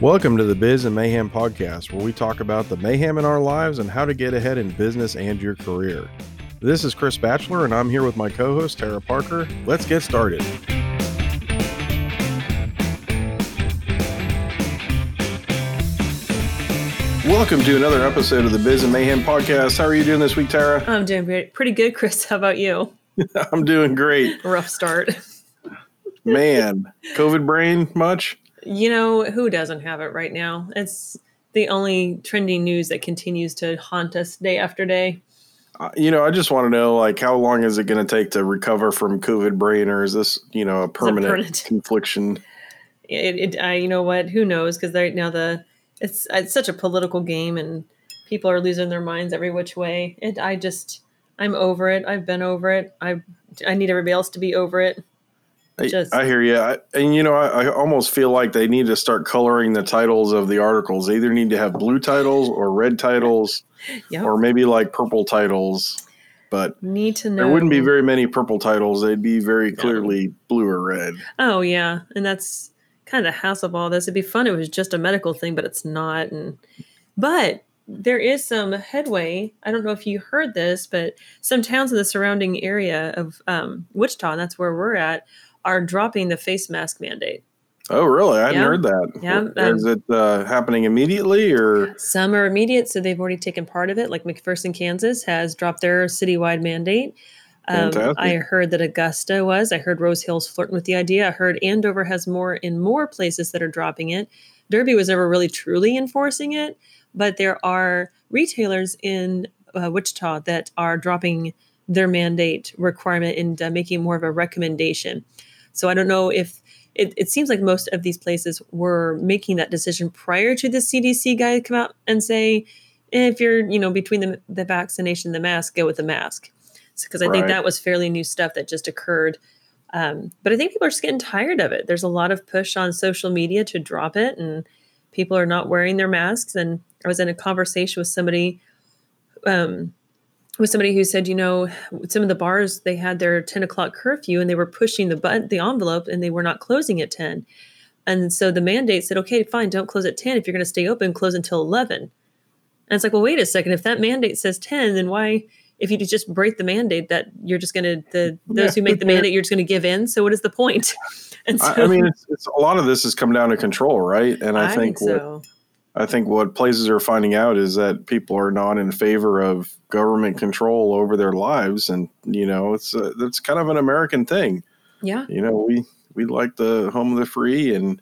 Welcome to the Biz and Mayhem podcast, where we talk about the mayhem in our lives and how to get ahead in business and your career. This is Chris Batchelor, and I'm here with my co host, Tara Parker. Let's get started. Welcome to another episode of the Biz and Mayhem podcast. How are you doing this week, Tara? I'm doing pretty- pretty good, Chris. How about you? I'm doing great. Rough start. Man, COVID brain much? You know, who doesn't have it right now? It's the only trending news that continues to haunt us day after day. Uh, you know, I just want to know, like, how long is it going to take to recover from COVID brain, or is this, you know, a permanent, permanent. confliction? It, it I, you know what? Who knows? Because right now the it's it's such a political game, and people are losing their minds every which way. And I just, I'm over it. I've been over it. I, I need everybody else to be over it. I, Just- I hear you. I, and, you know, I, I almost feel like they need to start coloring the titles of the articles. They either need to have blue titles or red titles, Yeah. or maybe like purple titles. But Need to know. there wouldn't be very many purple titles. They'd be very clearly blue or red. Oh yeah, and that's kind of the hassle of all this. It'd be fun. if It was just a medical thing, but it's not. And but there is some headway. I don't know if you heard this, but some towns in the surrounding area of um, Wichita, and that's where we're at, are dropping the face mask mandate. Oh, really? I hadn't Yeah. heard that. Yeah, Is it uh, happening immediately or? Some are immediate, so they've already taken part of it. Like McPherson, Kansas, has dropped their citywide mandate. Um, I heard that Augusta was. I heard Rose Hill's flirting with the idea. I heard Andover has more and more places that are dropping it. Derby was never really truly enforcing it, but there are retailers in uh, Wichita that are dropping their mandate requirement and uh, making more of a recommendation. So I don't know if it, it seems like most of these places were making that decision prior to the CDC guy come out and say, if you're, you know, between the, the vaccination the mask, go with the mask. Because I think that was fairly new stuff that just occurred. Um, but I think people are just getting tired of it. There's a lot of push on social media to drop it, and people are not wearing their masks. And I was in a conversation with somebody, um, with somebody who said, you know, some of the bars they had their 10 o'clock curfew, and they were pushing the button, the envelope, and they were not closing at 10. And so the mandate said, okay, fine, don't close at 10. If you're going to stay open, close until 11. And it's like, well, wait a second. If that mandate says 10, then why, if you just break the mandate, that you're just going to, the those who make the mandate, you're just going to give in. So what is the point? And so I, I mean, it's, it's a lot of this has come down to control, right? And I, think, what so. I think what places are finding out is that people are not in favor of government control over their lives, and you know, it's a, that's kind of an American thing. Yeah. You know, we we like the home of the free, and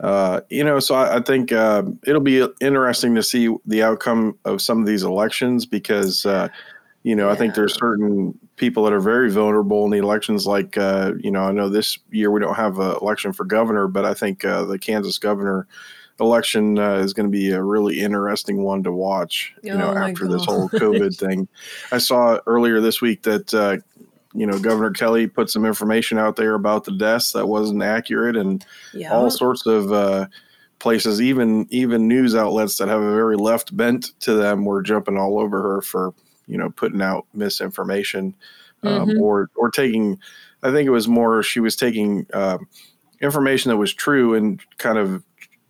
uh, you know, so I, I think uh, it'll be interesting to see the outcome of some of these elections because. Uh, you know, I think there's Yeah. certain people that are very vulnerable in the elections. Like, uh, you know, I know this year we don't have an election for governor, but I think uh, the Kansas governor election uh, is going to be a really interesting one to watch. You know, Oh my after this whole COVID thing, I saw earlier this week that uh, you know Governor Kelly put some information out there about the deaths that wasn't accurate, and Yeah. all sorts of uh, places, even even news outlets that have a very left bent to them, were jumping all over her for you know putting out misinformation um, Mhm. or or taking. I think it was more she was taking um information that was true and kind of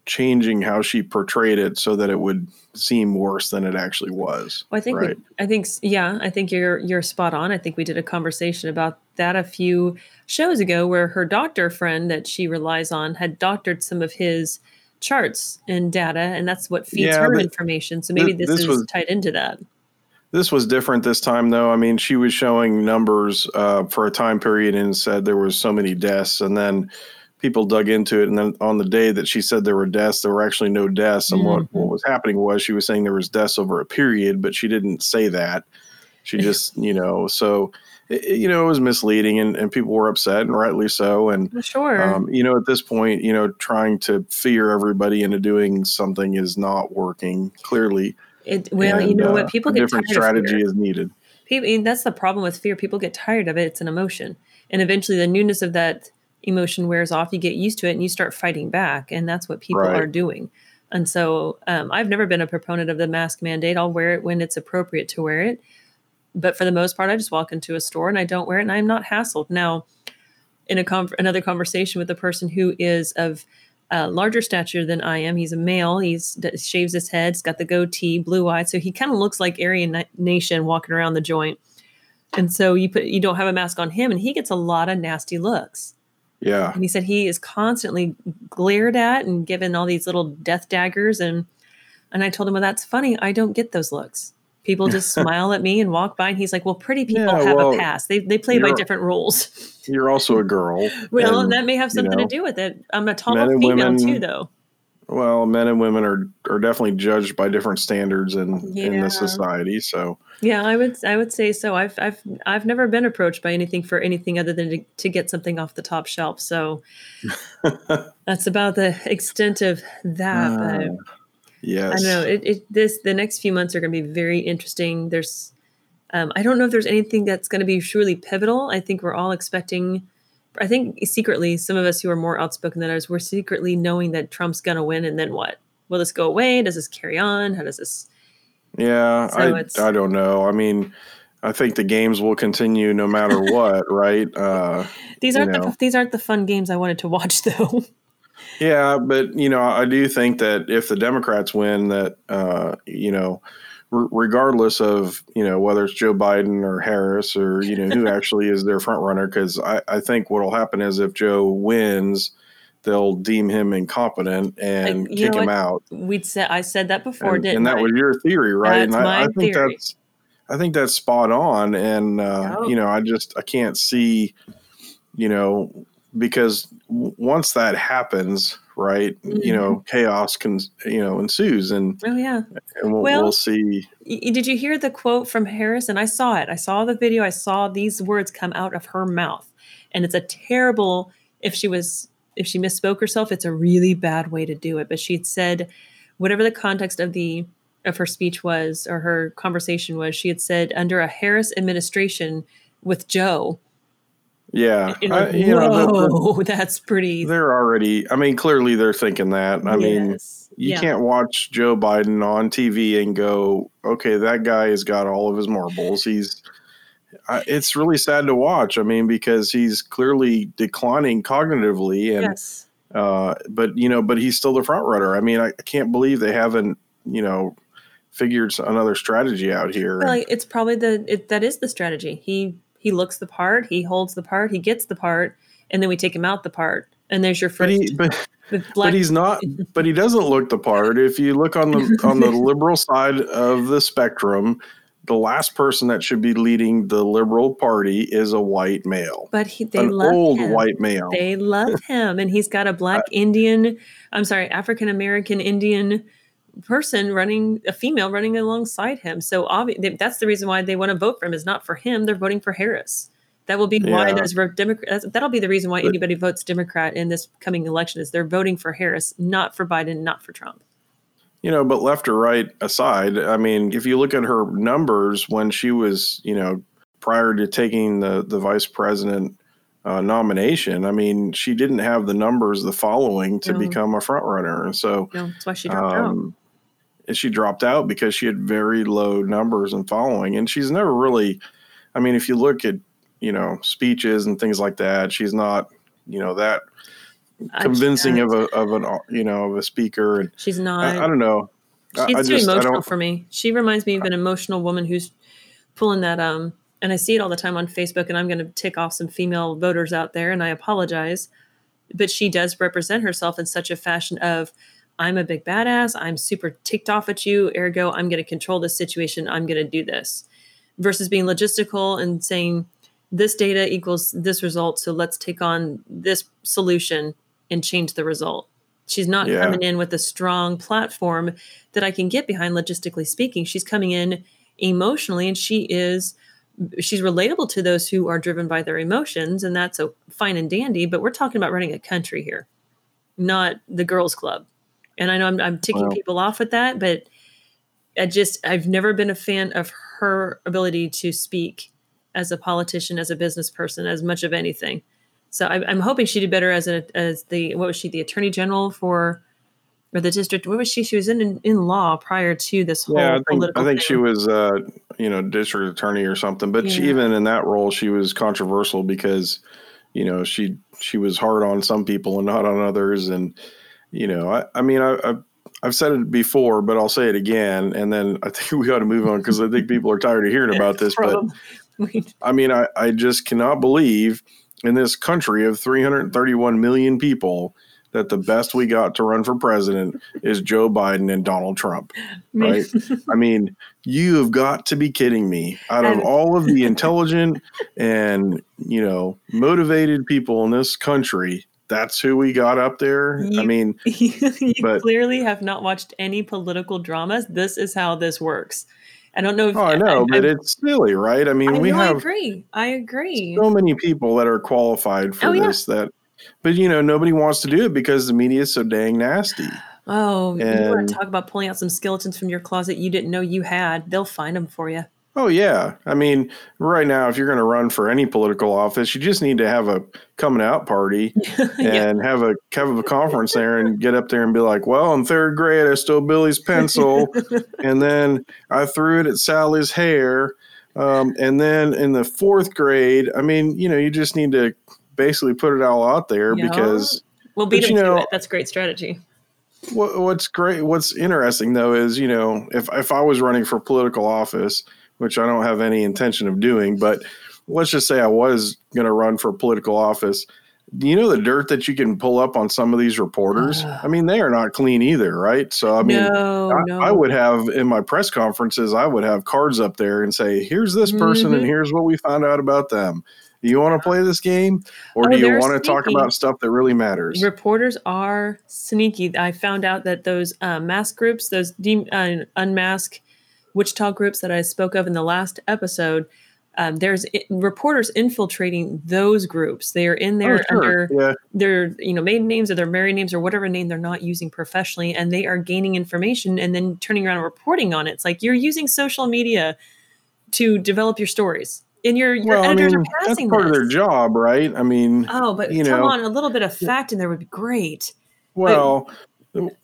changing how she portrayed it so that it would seem worse than it actually was. Well, I think right. we, I think yeah, I think you're you're spot on. I think we did a conversation about that a few shows ago where her doctor friend that she relies on had doctored some of his charts and data and that's what feeds Yeah, her information. So maybe this, this is was- tied into that. This was different this time, though. I mean, she was showing numbers uh, for a time period and said there was so many deaths, and then people dug into it. And then on the day that she said there were deaths, there were actually no deaths. And what, Mhm. what was happening was she was saying there was deaths over a period, but she didn't say that. She just, you know, so it, you know, it was misleading, and, and people were upset, and rightly so. And Sure. um, you know, at this point, you know, trying to fear everybody into doing something is not working clearly. it, well, you know uh, what? People get different tired of strategy is needed. People, and that's the problem with fear. People get tired of it. It's an emotion, and eventually the newness of that emotion wears off. You get used to it, and you start fighting back, and that's what people Right. are doing. And so, um, I've never been a proponent of the mask mandate. I'll wear it when it's appropriate to wear it, but for the most part, I just walk into a store and I don't wear it, and I'm not hassled. Now, in a con- another conversation with a person who is of uh, larger stature than I am. He's a male. He's shaves his head. He's got the goatee, blue eyes. So he kind of looks like Aryan Nation walking around the joint. And so you put you don't have a mask on him, and he gets a lot of nasty looks. Yeah. And he said he is constantly glared at and given all these little death daggers. And and I told him, well, that's funny. I don't get those looks. People just smile at me and walk by, and he's like, "Well, pretty people yeah, have well, a pass. They they play by different rules." You're also a girl. well, and, that may have something you know, to do with it. I'm a tall female women, too, though. Well, men and women are are definitely judged by different standards in yeah. in the society. So yeah, I would I would say so. I've I've I've never been approached by anything for anything other than to, to get something off the top shelf. So that's about the extent of that. Uh, yes, I know it, it. This the next few months are going to be very interesting. There's um, I don't know if there's anything that's going to be truly pivotal. I think we're all expecting I think secretly, some of us who are more outspoken than others, we're secretly knowing that Trump's going to win, and then what? Will this go away? Does this carry on? How does this? Yeah, so I I don't know. I mean, I think the games will continue no matter what, right? Uh, these aren't the, these aren't the fun games I wanted to watch, though. yeah, but you know, I do think that if the Democrats win, that uh, you know regardless of you know whether it's Joe Biden or Harris or you know who actually is their front runner. Because I, I think what will happen is if Joe wins, they'll deem him incompetent and kick him out. We'd said I said that before, and, didn't and that I? was your theory, right? That's and I, I, I think theory. that's I think that's spot on. And uh, oh. you know, I just I can't see, you know, because w- once that happens, right? Mm-hmm. You know, chaos can you know ensues, and oh yeah, and we'll, well, we'll see. did you hear the quote from Harris? And I saw it. I saw the video. I saw these words come out of her mouth, and it's a terrible. If she was if she misspoke herself, it's a really bad way to do it. But she had said, whatever the context of the of her speech was or her conversation was, she had said under a Harris administration with Joe, yeah, like, I, you know, they're, that's pretty. They're already. I mean, clearly they're thinking that. I yes. mean, you yeah. can't watch Joe Biden on TV and go, "Okay, that guy has got all of his marbles." He's. it's really sad to watch. I mean, because he's clearly declining cognitively, and yes. uh, but you know, but he's still the front runner. I mean, I, I can't believe they haven't, you know, figured another strategy out here. Well, it's probably the it, that is the strategy. He he looks the part, he holds the part, he gets the part, and then we take him out the part. And there's your first. But, he, but, but he's not. But he doesn't look the part. If you look on the on the liberal side of the spectrum, the last person that should be leading the liberal party is a white male. But he, they an love old him. white male. They love him, and he's got a black Indian. I'm sorry, African American Indian person running a female running alongside him. So obviously that's the reason why they want to vote for him is not for him. They're voting for Harris. That will be yeah. why those Democrats. That'll be the reason why but, anybody votes Democrat in this coming election is they're voting for Harris, not for Biden, not for Trump. You know, but left or right aside, I mean, if you look at her numbers when she was, you know, prior to taking the the vice president uh, nomination, I mean, she didn't have the numbers, the following to no. become a front runner, so no, that's why she dropped um, out she dropped out because she had very low numbers and following. And she's never really, I mean, if you look at, you know, speeches and things like that, she's not, you know, that convincing of a, of an, you know, of a speaker. And she's not, I, I don't know. She's I, too just, emotional for me. She reminds me of an emotional woman who's pulling that, um, and I see it all the time on Facebook, and I'm going to tick off some female voters out there, and I apologize. But she does represent herself in such a fashion of, I'm a big badass. I'm super ticked off at you. Ergo, I'm going to control this situation. I'm going to do this. Versus being logistical and saying this data equals this result. So let's take on this solution and change the result. She's not yeah. coming in with a strong platform that I can get behind logistically speaking. She's coming in emotionally and she is she's relatable to those who are driven by their emotions and that's a fine and dandy but we're talking about running a country here not the girls club and I know I'm, I'm ticking wow. people off with that, but I just, I've never been a fan of her ability to speak as a politician, as a business person, as much of anything. So I, am hoping she did better as a, as the, what was she, the attorney general for, or the district, where was she? She was in, in law prior to this whole yeah, I think, I think she was, uh, you know, district attorney or something, but yeah. she, even in that role, she was controversial because, you know, she, she was hard on some people and not on others. And, you know, I, I mean, I, I've, I've said it before, but I'll say it again, and then I think we ought to move on because I think people are tired of hearing about this. But I mean, I, I just cannot believe in this country of 331 million people that the best we got to run for president is Joe Biden and Donald Trump, right? I mean, you have got to be kidding me. Out of all of the intelligent and, you know, motivated people in this country, that's who we got up there. You, I mean, you but, clearly have not watched any political dramas. This is how this works. I don't know. If, oh, I know, I, but I, it's silly, right? I mean, I we know, have. I agree. I agree. So many people that are qualified for oh, this yeah. that but you know, nobody wants to do it because the media is so dang nasty. Oh, and, you want to talk about pulling out some skeletons from your closet you didn't know you had? They'll find them for you. Oh yeah, I mean, right now, if you're going to run for any political office, you just need to have a coming out party and yeah. have a have a conference there and get up there and be like, "Well, in third grade, I stole Billy's pencil, and then I threw it at Sally's hair, um, and then in the fourth grade, I mean, you know, you just need to basically put it all out there yeah. because we'll beat them you know, to it. That's a great strategy. What, what's great, what's interesting though, is you know, if if I was running for political office, which I don't have any intention of doing, but let's just say I was going to run for political office. You know the dirt that you can pull up on some of these reporters. I mean, they are not clean either, right? So I mean, no, I, no. I, would have in my press conferences, I would have cards up there and say, "Here's this person, mm-hmm. and here's what we found out about them." Do you want to play this game or oh, do you want to talk about stuff that really matters? Reporters are sneaky. I found out that those uh, mask groups, those de- uh, unmask Wichita groups that I spoke of in the last episode, um, there's I- reporters infiltrating those groups. They are in there oh, sure. under yeah. their you know maiden names or their married names or whatever name they're not using professionally, and they are gaining information and then turning around and reporting on it. It's like you're using social media to develop your stories and your your well, editors I mean, are passing that's part this. of their job, right? I mean, oh, but you come know, on, a little bit of fact in there would be great. Well, but,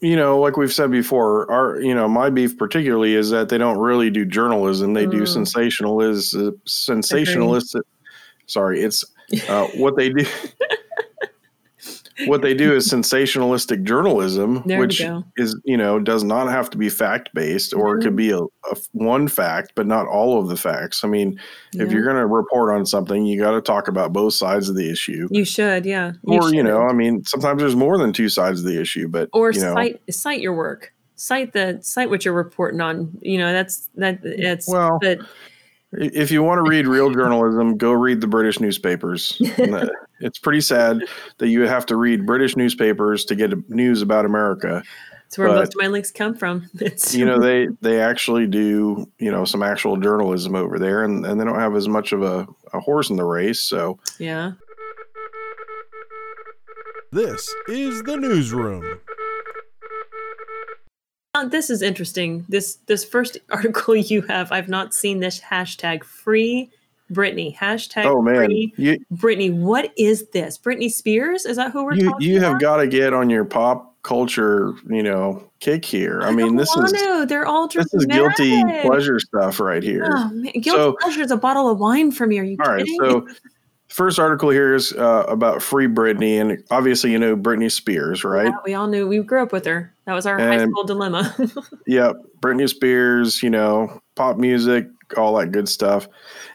you know, like we've said before, our you know my beef particularly is that they don't really do journalism; they mm. do sensationalism. Uh, sensationalist. Sorry, it's uh, what they do. what they do is sensationalistic journalism, there which is you know does not have to be fact based, or mm-hmm. it could be a, a, one fact, but not all of the facts. I mean, yeah. if you're going to report on something, you got to talk about both sides of the issue. You should, yeah. You or should. you know, I mean, sometimes there's more than two sides of the issue, but or you know, cite cite your work, cite the cite what you're reporting on. You know, that's that. It's well, but if you want to read real journalism, go read the British newspapers. it's pretty sad that you have to read British newspapers to get news about America. It's where but, most of my links come from. It's you know they they actually do you know some actual journalism over there, and, and they don't have as much of a, a horse in the race. So yeah. This is the newsroom. Uh, this is interesting. This this first article you have, I've not seen this hashtag free Britney. Hashtag oh, man. free you, Britney. What is this? Britney Spears? Is that who we're you, talking You about? have got to get on your pop culture, you know, kick here. I, I mean, this is to. they're all this is guilty pleasure stuff right here. Oh, man. Guilty so, pleasure is a bottle of wine for me. Are you all kidding? right? So first article here is uh, about free Britney, and obviously you know Britney Spears, right? Yeah, we all knew we grew up with her. That was our and, high school dilemma. yep, Britney Spears, you know, pop music, all that good stuff.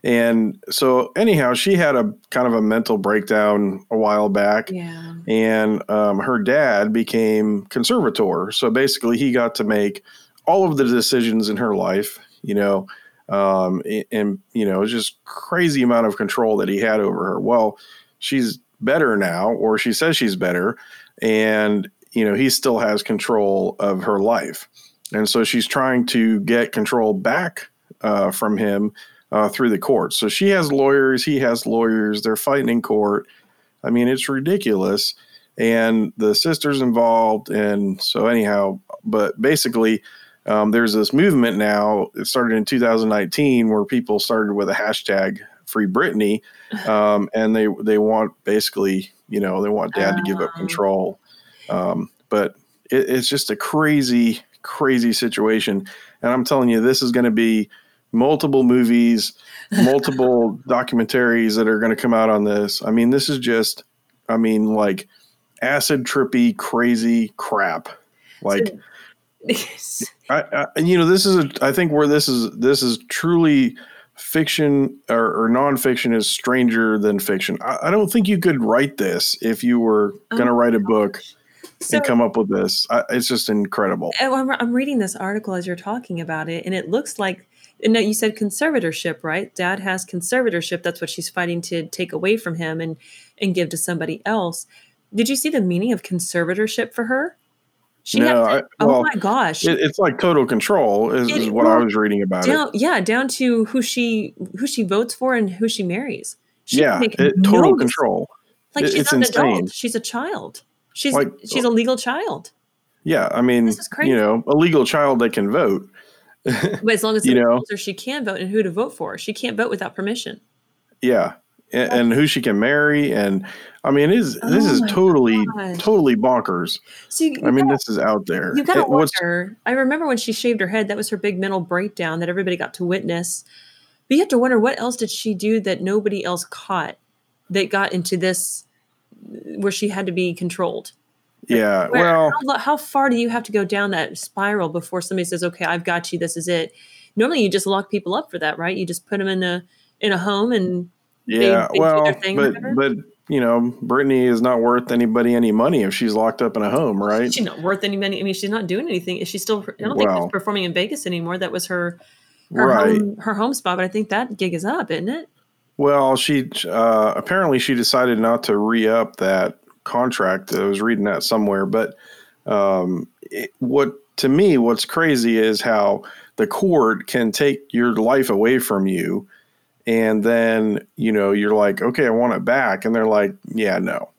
And so, anyhow, she had a kind of a mental breakdown a while back. Yeah. And um, her dad became conservator. So basically, he got to make all of the decisions in her life, you know, um, and, you know, it's just crazy amount of control that he had over her. Well, she's better now, or she says she's better. And, you know, he still has control of her life. And so she's trying to get control back uh, from him uh, through the courts. So she has lawyers, he has lawyers, they're fighting in court. I mean, it's ridiculous. And the sisters involved. And so, anyhow, but basically, um, there's this movement now. It started in 2019 where people started with a hashtag free Britney. Um, and they, they want basically, you know, they want dad to give up oh. control. Um, but it, it's just a crazy, crazy situation. And I'm telling you, this is going to be multiple movies, multiple documentaries that are going to come out on this. I mean, this is just, I mean, like acid trippy, crazy crap. Like, So- I, I, and you know, this is a, I think where this is, this is truly fiction or, or nonfiction is stranger than fiction. I, I don't think you could write this if you were going to Oh write a book so and come up with this. I, it's just incredible. Oh, I'm, I'm reading this article as you're talking about it, and it looks like. And you said conservatorship, right? Dad has conservatorship. That's what she's fighting to take away from him and and give to somebody else. Did you see the meaning of conservatorship for her? She No, to- I- oh well, my gosh! It, it's like total control is, It- is what I was reading about it. yeah, down to who she who she votes for and who she marries. She Yeah, it, total dec- control. Like she's not an insane. adult. She's a child. She's Like- she's a legal child. Yeah, I mean, This is crazy. you know, a legal child that can vote. But as long as You know. her she can vote and who to vote for, she can't vote without permission. Yeah, and, and who she can marry, and I mean, is this Oh is totally gosh. totally bonkers. So you, I mean, this is out there. you gotta It- wonder. I remember when she shaved her head. That was her big mental breakdown that everybody got to witness. But you have to wonder what else did she do that nobody else caught that got into this where she had to be controlled. yeah, Where- well, how, how far do you have to go down that spiral before somebody says, "Okay, I've got you. This is it." Normally, you just lock people up for that, right? You just put them in a in a home and yeah, well, but but you know, Britney is not worth anybody any money if she's locked up in a home, right? she's not worth any money. I mean, she's not doing anything. Is she still? I don't think she's performing in Vegas anymore. That was her her Right. home her home spot. But I think that gig is up, isn't it? Well, she uh, apparently she decided not to re up that contract. I was reading that somewhere, but um, it, what to me, what's crazy is how the court can take your life away from you, and then you know you're like, okay, I want it back, and they're like, yeah, no,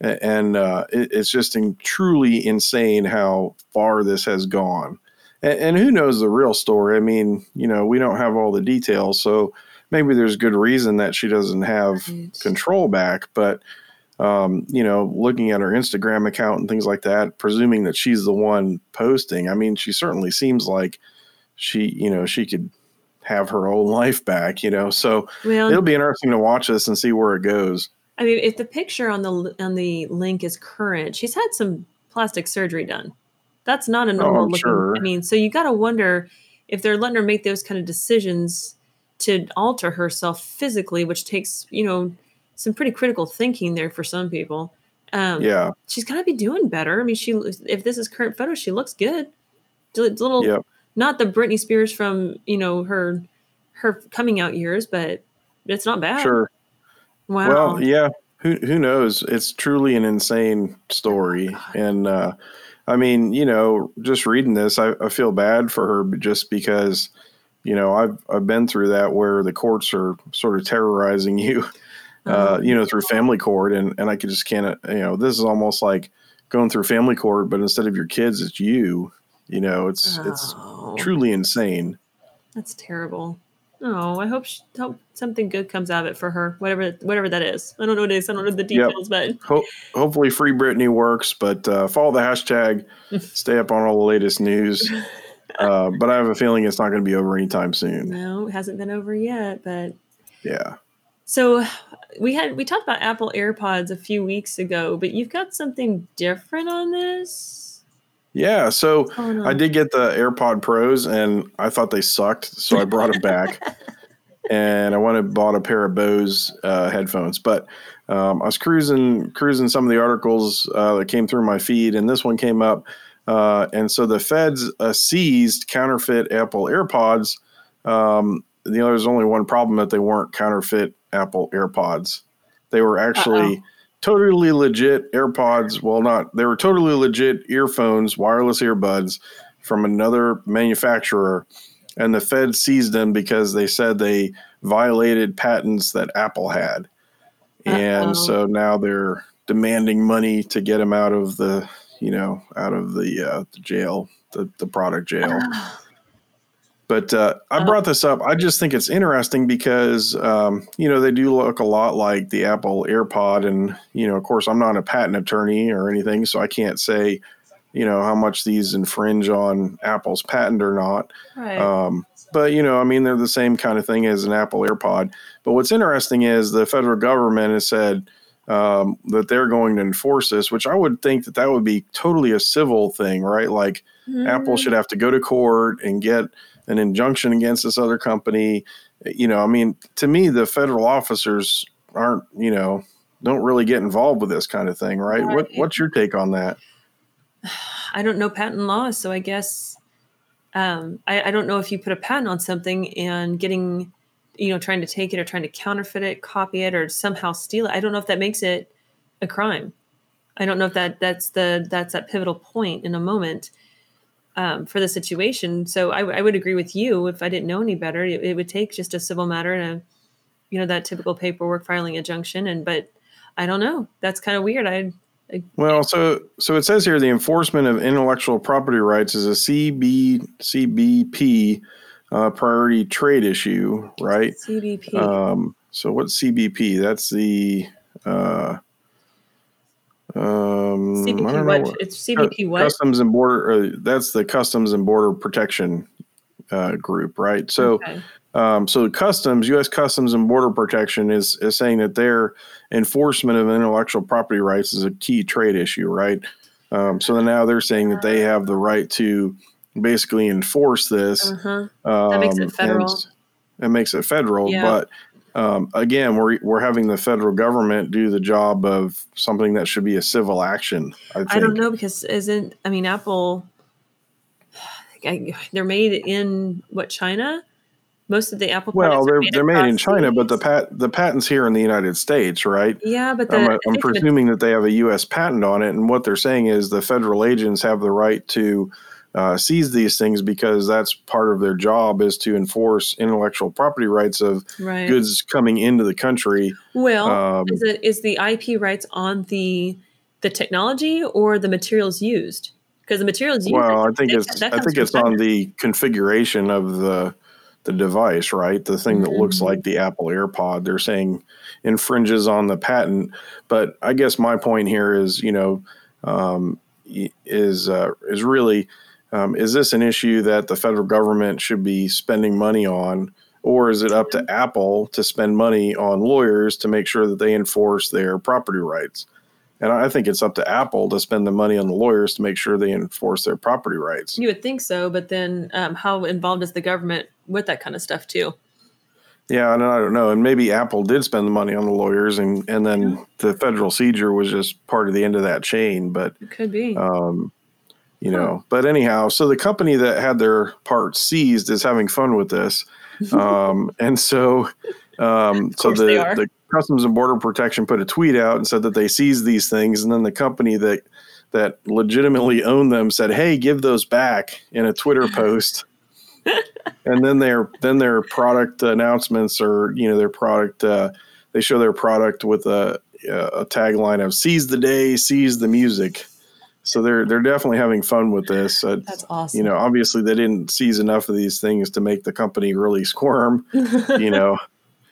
and uh, it, it's just in, truly insane how far this has gone. And, and who knows the real story? I mean, you know, we don't have all the details, so maybe there's good reason that she doesn't have Right. control back but um, you know looking at her instagram account and things like that presuming that she's the one posting i mean she certainly seems like she you know she could have her old life back you know so Well, it'll be interesting to watch this and see where it goes I mean, if the picture on the on the link is current, she's had some plastic surgery done. That's not a normal Oh, looking. sure. I mean, so you got to wonder if they're letting her make those kind of decisions to alter herself physically, which takes you know some pretty critical thinking there for some people. Um, yeah she's got to be doing better. I mean, she if this is current photo, she looks good. A little Yep. Not the Britney Spears from you know her her coming out years, but it's not bad. sure Wow. Well, yeah. Who who knows? It's truly an insane story, and uh, I mean, you know, just reading this, I, I feel bad for her, just because, you know, I've I've been through that where the courts are sort of terrorizing you, uh, Um, you know, through family court, and and I could just can't, you know, this is almost like going through family court, but instead of your kids, it's you. You know, it's it's Oh, truly insane. That's terrible. Oh, I hope she, hope something good comes out of it for her. Whatever whatever that is. I don't know what it is. I don't know the details, but Ho- hopefully, Free Britney works, but uh, follow the hashtag, stay up on all the latest news. Uh, but I have a feeling it's not going to be over anytime soon. no, it hasn't been over yet. But Yeah. so we had we talked about Apple AirPods a few weeks ago, but you've got something different on this. Yeah. So What's going I did get the AirPod Pros and I thought they sucked. So I brought them back and I went and bought a pair of Bose uh, headphones. But um, I was cruising, cruising some of the articles uh, that came through my feed and this one came up. Uh, and so the feds uh, seized counterfeit Apple AirPods. Um, you know, there's only one problem that they weren't counterfeit Apple AirPods. They were actually Uh-oh. Totally legit AirPods. Well, not they were totally legit earphones, wireless earbuds from another manufacturer, and the Fed seized them because they said they violated patents that Apple had, Uh-oh. and so now they're demanding money to get them out of the you know out of the, uh, the jail, the the product jail. But uh, I Oh. brought this up. I just think it's interesting because um, you know they do look a lot like the Apple AirPod, and you know, of course, I'm not a patent attorney or anything, so I can't say you know how much these infringe on Apple's patent or not. right. Um, but you know, I mean, they're the same kind of thing as an Apple AirPod. But what's interesting is the federal government has said um, that they're going to enforce this, which I would think that that would be totally a civil thing, right? Like Apple should have to go to court and get an injunction against this other company. You know, I mean, to me, the federal officers aren't, you know, don't really get involved with this kind of thing, right? What What's your take on that? I don't know patent law, so I guess um, I, I don't know if you put a patent on something and getting, you know, trying to take it or trying to counterfeit it, copy it, or somehow steal it. I don't know if that makes it a crime. I don't know if that that's the that's that pivotal point in a moment um, for the situation. So I, I would agree with you. If I didn't know any better, it, it would take just a civil matter and a, you know, that typical paperwork filing injunction. And but I don't know. That's kind of weird. I Well, so so it says here the enforcement of intellectual property rights is a CB CBP uh, priority trade issue, right? CBP. Um, so what's CBP? That's the uh, um, CBP what? It's CBP what? Customs and border. Uh, that's the Customs and Border Protection uh, group, right? So. Okay. Um, so customs, U.S. Customs and Border Protection is is saying that their enforcement of intellectual property rights is a key trade issue, right? Um, so now they're saying that they have the right to basically enforce this. Uh-huh. Um, makes it federal. s- It makes it federal, Yeah. but um, again, we're we're having the federal government do the job of something that should be a civil action. I. I don't know because isn't I mean Apple I, they're made in what China? Most of the Apple Well, products are they're they're made in China, but the pat the patents here in the United States, right? yeah, but the, I'm, I'm presuming that they have a U.S. patent on it, and what they're saying is the federal agents have the right to uh, seize these things because that's part of their job is to enforce intellectual property rights of right. goods coming into the country. Well, um, is it is the IP rights on the the technology or the materials used? Because the materials used. Well, I think it's I think it's on the configuration of the the device, right? The thing that looks Mhm. like the Apple AirPod. They're saying infringes on the patent, but I guess my point here is, you know, um, is uh, is really um, is this an issue that the federal government should be spending money on, or is it up to Apple to spend money on lawyers to make sure that they enforce their property rights? And I think it's up to Apple to spend the money on the lawyers to make sure they enforce their property rights. You would think so, but then um, how involved is the government with that kind of stuff too? Yeah, and I don't know. And maybe Apple did spend the money on the lawyers, and and then the federal seizure was just part of the end of that chain. But It could be. um, you know, but anyhow, so the company that had their parts seized is having fun with this, um, and so um, so the the Customs and Border Protection put a tweet out and said that they seized these things, and then the company that that legitimately owned them said, "Hey, give those back" in a Twitter post. and then their then their product announcements or you know their product uh, they show their product with a a tagline of "Seize the day, seize the music." So they're they're definitely having fun with this. Uh, That's awesome. you know, obviously they didn't seize enough of these things to make the company really squirm. You know,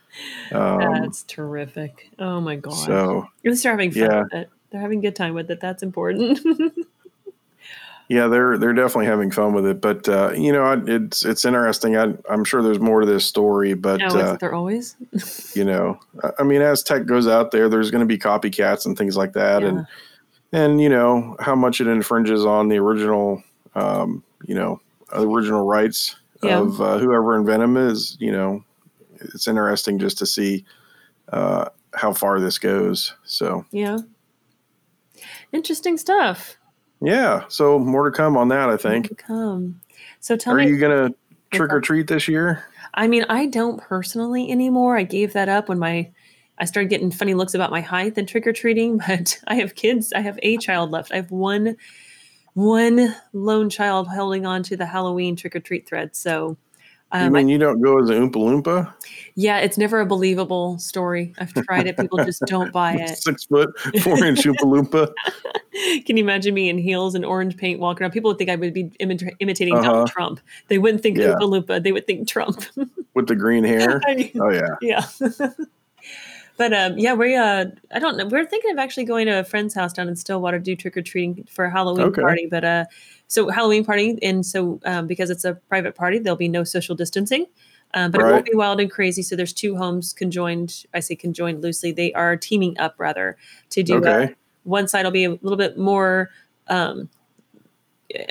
um, That's terrific. Oh my god. so At least they're having fun Yeah. with it. They're having a good time with it. That's important. yeah, they're they're definitely having fun with it. But uh, you know, it's it's interesting. I, I'm sure there's more to this story, but oh, uh, there always? you know, I- I mean, as tech goes out there, there's going to be copycats and things like that, and and you know how much it infringes on the original, um, you know, original rights Yeah. of uh, whoever invented them is. You know, it's interesting just to see uh, how far this goes. So Yeah. Interesting stuff. yeah, so more to come on that. I think. Come. So tell Are me. Are you gonna trick or treat this year? I mean, I don't personally anymore. I gave that up when my I started getting funny looks about my height and trick or treating. But I have kids. I have a child left. I have one one lone child holding on to the Halloween trick or treat thread. So. you Um, I- mean you don't go as a Oompa Loompa? yeah, it's never a believable story. I've tried it. People just don't buy it. Six foot, four inch Oompa Loompa. Can you imagine me in heels and orange paint walking around? People would think I would be imita- imitating Uh-huh. Donald Trump. They wouldn't think Yeah. Oompa Loompa. They would think Trump. with the green hair. Oh yeah. yeah. But um, yeah, we uh, I don't know. We're thinking of actually going to a friend's house down in Stillwater to do trick or treating for a Halloween Okay. party. But uh, so Halloween party, and so um, because it's a private party, there'll be no social distancing. Um, but it won't be wild and crazy. So there's two homes conjoined. I say conjoined loosely. They are teaming up rather to do. uh, Okay. one side will be a little bit more um,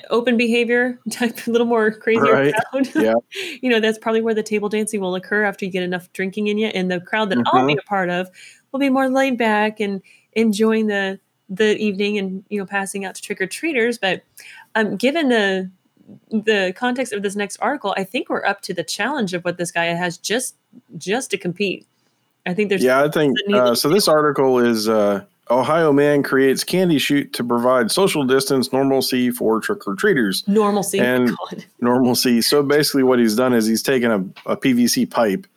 open behavior type, a little more crazy Right. crowd. Yeah. you know, that's probably where the table dancing will occur after you get enough drinking in you. And the crowd that I'll be Mm-hmm. a part of will be more laid back and enjoying the the evening and you know passing out to trick or treaters. But um, given the the context of this next article, I think we're up to the challenge of what this guy has just just to compete. I think there's Yeah, I think uh, so. This article is uh, Ohio man creates candy chute to provide social distance normalcy for trick or treaters. normalcy. and- God. Normalcy. So basically, what he's done is he's taken a, a PVC pipe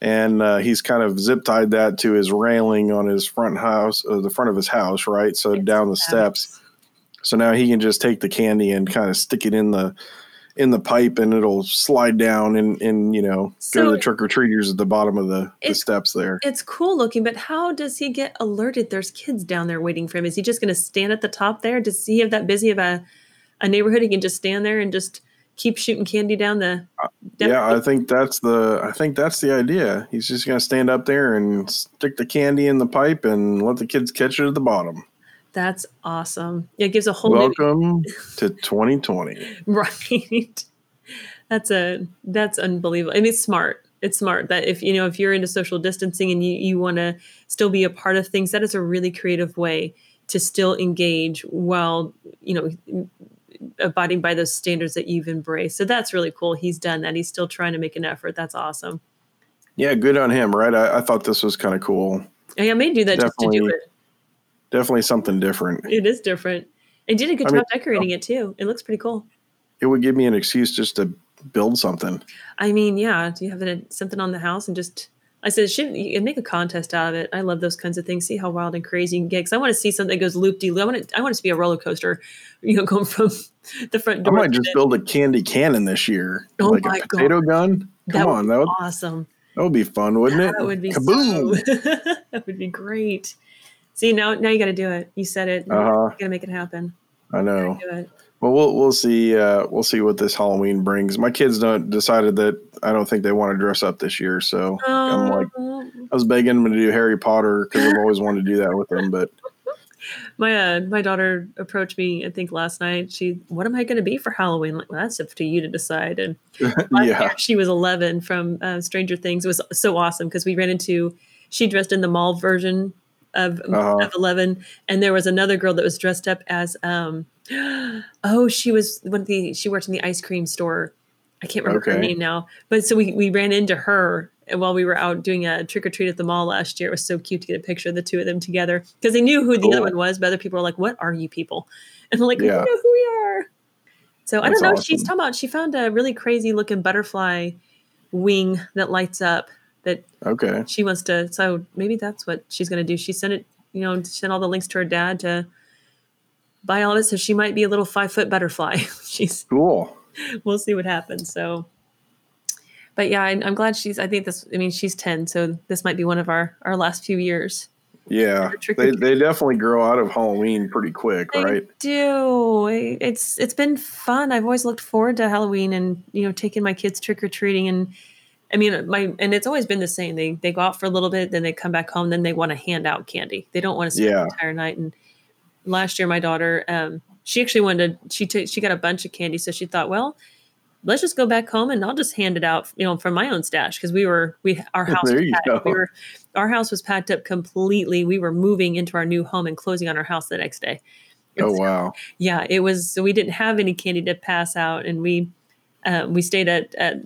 and uh, he's kind of zip tied that to his railing on his front house, uh, the front of his house, right? So It's down the steps. So now he can just take the candy and kind of stick it in the in the pipe, and it'll slide down and and you know go to the trick or treaters at the bottom of the, the steps there. It's cool looking, but how does he get alerted there's kids down there waiting for him? Is he just going to stand at the top there? Does he have that busy of a, a neighborhood? He can just stand there and just keep shooting candy down the. Uh, down Yeah, I think that's the I think that's the idea. He's just gonna stand up there and stick the candy in the pipe and let the kids catch it at the bottom. That's awesome. It gives a whole new, Welcome to 2020. right. That's a that's unbelievable. I mean, it's smart. It's smart that if you know if you're into social distancing and you you want to still be a part of things, that is a really creative way to still engage while you know abiding by those standards that you've embraced. So that's really cool. He's done that. He's still trying to make an effort. That's awesome. Yeah, good on him, right? I, I thought this was kind of cool. Oh, and I may do that just to do it. Definitely something different. It is different. And did a good I job mean- decorating it too. It looks pretty cool. It would give me an excuse just to build something. I mean, yeah, do you have it, something on the house and just I said, should you make a contest out of it. I love those kinds of things. See how wild and crazy you can get. Because I want to see something that goes loop de loop. I want it. I want it to be a roller coaster. You know, going from the front door. I might just build a candy cannon this year. Oh like my a potato gun. that Come would on, that would be awesome. that would be fun, wouldn't it? That would be Kaboom. So, that would be great. See now, now you got to do it. You said it. Uh-huh. You got to make it happen. I know. Well, we'll we'll see. Uh, we'll see what this Halloween brings. My kids don't decided that I don't think they want to dress up this year. So I'm like, Oh, I was begging them to do Harry Potter because I've always wanted to do that with them. But my uh, my daughter approached me. I think last night. She, what am I going to be for Halloween? Like, well, that's up to you to decide. And yeah, she was 11 from uh, Stranger Things. It was so awesome because we ran into. She dressed in the mall version of, Uh-huh. of 11, and there was another girl that was dressed up as. um Oh, she was one of the. She worked in the ice cream store. I can't remember her name now, but so we we ran into her while we were out doing a trick or treat at the mall last year. It was so cute to get a picture of the two of them together because they knew who the other one was, but other people were like, "What are you people?" And I'm like, "We know who we are." So I That's don't know. She's talking about she found a really crazy looking butterfly wing that lights up that okay. she wants to. So maybe that's what she's going to do. She sent it, you know, sent all the links to her dad to buy all of it. So she might be a little five foot butterfly. she's Cool. we'll see what happens. So, but yeah, I, I'm glad she's. I think this. I mean, she's ten, so this might be one of our our last few years. Yeah, they they definitely grow out of Halloween pretty quick, I right? do. It's it's been fun. I've always looked forward to Halloween and you know taking my kids trick or treating and. I mean, my and it's always been the same. They they go out for a little bit, then they come back home, then they want to hand out candy. They don't want to spend Yeah. the entire night. And last year, my daughter, um, she actually wanted to, she ta- she got a bunch of candy, so she thought, well, let's just go back home and I'll just hand it out, you know, from my own stash because we were we our house There was packed, we were our house was packed up completely. We were moving into our new home and closing on our house the next day. Oh wow. Yeah, it was. So we didn't have any candy to pass out, and we uh, we stayed at at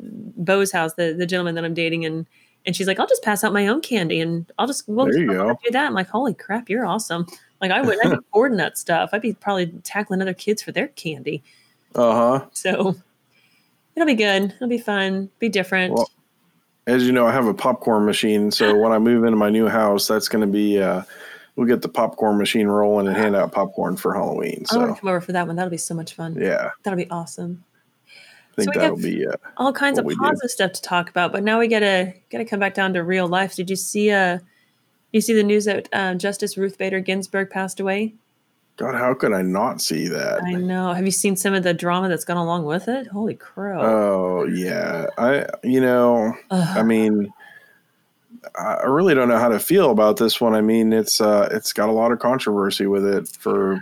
Bo's house, the the gentleman that I'm dating, and and she's like, I'll just pass out my own candy, and I'll just we'll just do that. I'm like, holy crap, you're awesome. Like I would, I'd be hoarding that stuff. I'd be probably tackling other kids for their candy. Uh huh. So it'll be good. It'll be fun. Be different. Well, As you know, I have a popcorn machine, so when I move into my new house, that's going to be uh, we'll get the popcorn machine rolling and hand out popcorn for Halloween. I want So to come over for that one. That'll be so much fun. yeah, That'll be awesome. I think So that'll be uh, all kinds of we do. positive stuff to talk about. But now we gotta gotta come back down to real life. Did you see uh you see the news that uh, Justice Ruth Bader Ginsburg passed away? God, how could I not see that? I know. Have you seen some of the drama that's gone along with it? Holy crow! Oh yeah, I you know, Ugh. I mean, I really don't know how to feel about this one. I mean, it's uh, it's got a lot of controversy with it for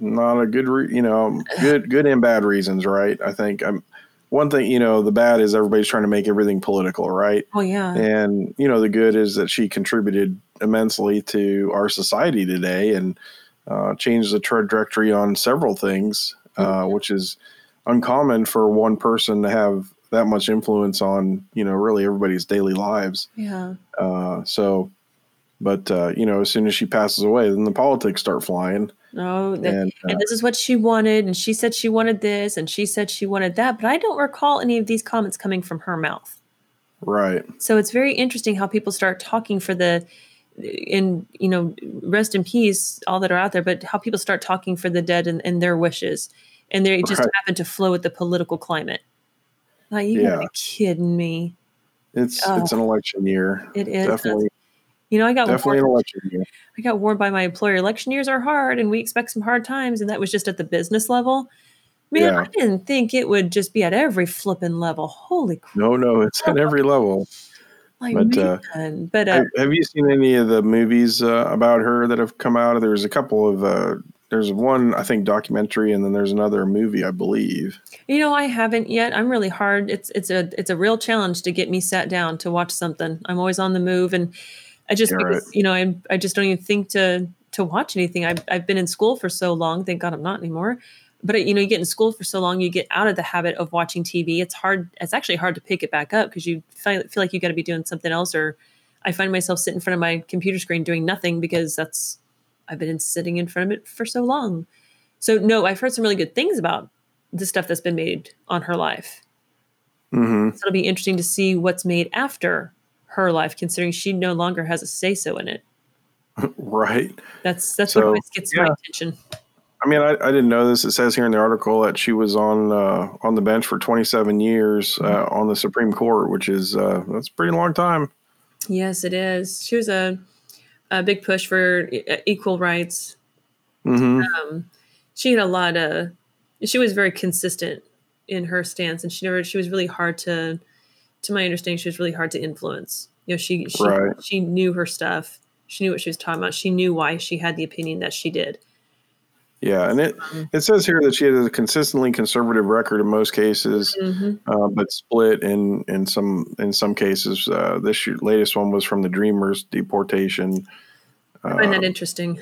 not a good, re- you know, good good and bad reasons, right? I think I'm one thing. You know, the bad is everybody's trying to make everything political, right? oh yeah. And you know, the good is that she contributed immensely to our society today and uh, changed the trajectory on several things, uh, which is uncommon for one person to have that much influence on you know really everybody's daily lives. Yeah. Uh, so, but uh, you know, as soon as she passes away, then the politics start flying. No, that, And uh, and this is what she wanted, and she said she wanted this, and she said she wanted that, but I don't recall any of these comments coming from her mouth. right, So it's very interesting how people start talking for the, in you know, rest in peace, all that are out there, but how people start talking for the dead and, and their wishes, and they just Right. happen to flow with the political climate. Like you gotta be kidding me! it's Oh. it's an election year. It is definitely You know, I got definitely warned, election year. I got warned by my employer. Election years are hard, and we expect some hard times, and that was just at the business level. Man, Yeah. I didn't think it would just be at every flipping level. Holy crap! No, no, it's at every level. Like, But, uh, but uh, Have, have you seen any of the movies uh, about her that have come out? There's a couple of uh, there's one I think documentary, and then there's another movie I believe. You know, I haven't yet. I'm really hard. It's it's a it's a real challenge to get me sat down to watch something. I'm always on the move, and I just because right. you know I I just don't even think to to watch anything. I've I've been in school for so long. Thank God I'm not anymore. But you know, you get in school for so long, you get out of the habit of watching TV. It's hard. It's actually hard to pick it back up because you feel, feel like you got to be doing something else. Or I find myself sitting in front of my computer screen doing nothing because that's I've been sitting in front of it for so long. So no, I've heard some really good things about the stuff that's been made on her life. hmm So it'll be interesting to see what's made after her life, considering she no longer has a say so in it. Right. That's that's what So, always gets my attention. I mean, I, I didn't know this. It says here in the article that she was on uh, on the bench for 27 years uh, on the Supreme Court, which is uh, that's a pretty long time. Yes, it is. She was a a big push for e- equal rights. hmm Um, she had a lot of. She was very consistent in her stance, and she never. She was really hard to, to my understanding, she was really hard to influence. You know, she she Right. she knew her stuff. She knew what she was talking about. She knew why she had the opinion that she did. Yeah, and it Um, it says here that she had a consistently conservative record in most cases, mhm. uh, but split in in some in some cases. Uh, this year, latest one was from the Dreamers deportation. I find that Um, interesting.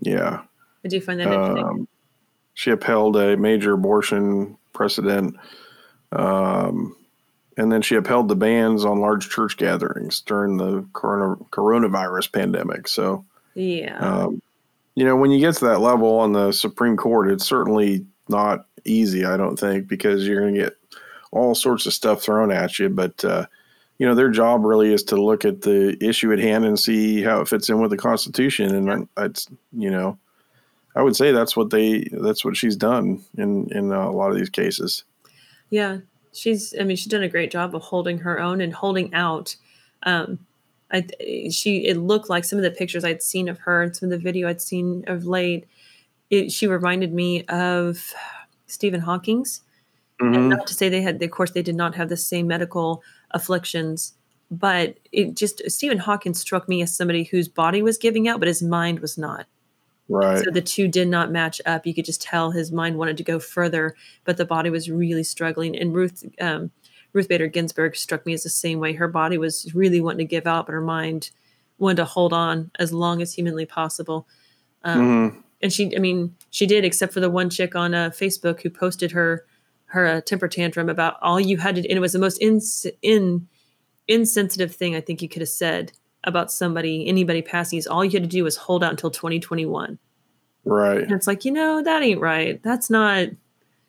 yeah, I do find that interesting. um, she upheld a major abortion precedent, um, and then she upheld the bans on large church gatherings during the corona, coronavirus pandemic. So, Yeah. um, you know, when you get to that level on the Supreme Court, it's certainly not easy. I don't think because you're going to get all sorts of stuff thrown at you, but. Uh, you know, their job really is to look at the issue at hand and see how it fits in with the Constitution, and that's you know, I would say that's what they that's what she's done in in a lot of these cases. Yeah, she's. I mean, she's done a great job of holding her own and holding out. Um, I she it looked like some of the pictures I'd seen of her and some of the video I'd seen of late. It, she reminded me of Stephen Hawking's. And Mhm. not to say they had, of course, they did not have the same medical afflictions, but it just Stephen Hawking struck me as somebody whose body was giving out, but his mind was not. Right. So the two did not match up. You could just tell his mind wanted to go further, but the body was really struggling. And Ruth um, Ruth Bader Ginsburg struck me as the same way. Her body was really wanting to give out, but her mind wanted to hold on as long as humanly possible. Um, Mhm. And she, I mean, she did, except for the one chick on uh, Facebook who posted her her uh, temper tantrum about all you had to, and it was the most ins in insensitive thing I think you could have said about somebody, anybody passing. Is all you had to do was hold out until 2021. Right. And it's like, you know, that ain't right. That's not.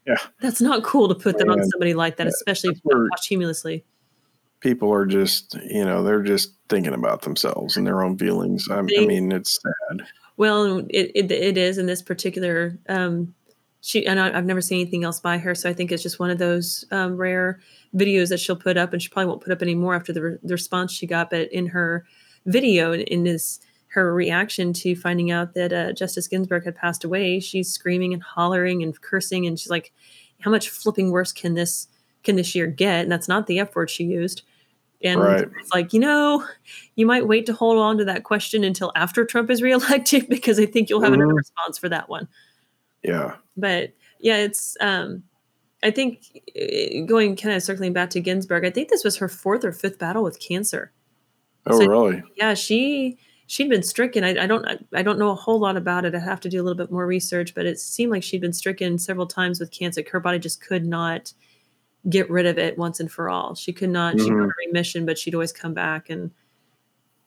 Yeah. That's not cool to put that on somebody like that, Yeah, especially posthumously. People are just you know they're just thinking about themselves and their own feelings. I, I mean, it's sad. Well, it, it, it is in this particular. Um, she and I, I've never seen anything else by her, so I think it's just one of those um, rare videos that she'll put up, and she probably won't put up any more after the, re- the response she got. But in her video, in, in this her reaction to finding out that uh, Justice Ginsburg had passed away. She's screaming and hollering and cursing, and she's like, "How much flipping worse can this can this year get?" And that's not the F word she used. And Right. it's like, you know, you might wait to hold on to that question until after Trump is reelected because I think you'll have another Mhm. response for that one Yeah. but yeah it's um i think uh, going kind of circling back to ginsburg i think this was her fourth or fifth battle with cancer Oh, So- really? yeah she she'd been stricken I, I don't i don't know a whole lot about it i have to do a little bit more research but it seemed like she'd been stricken several times with cancer her body just could not get rid of it once and for all she could not she'd go Mhm. to remission but she'd always come back and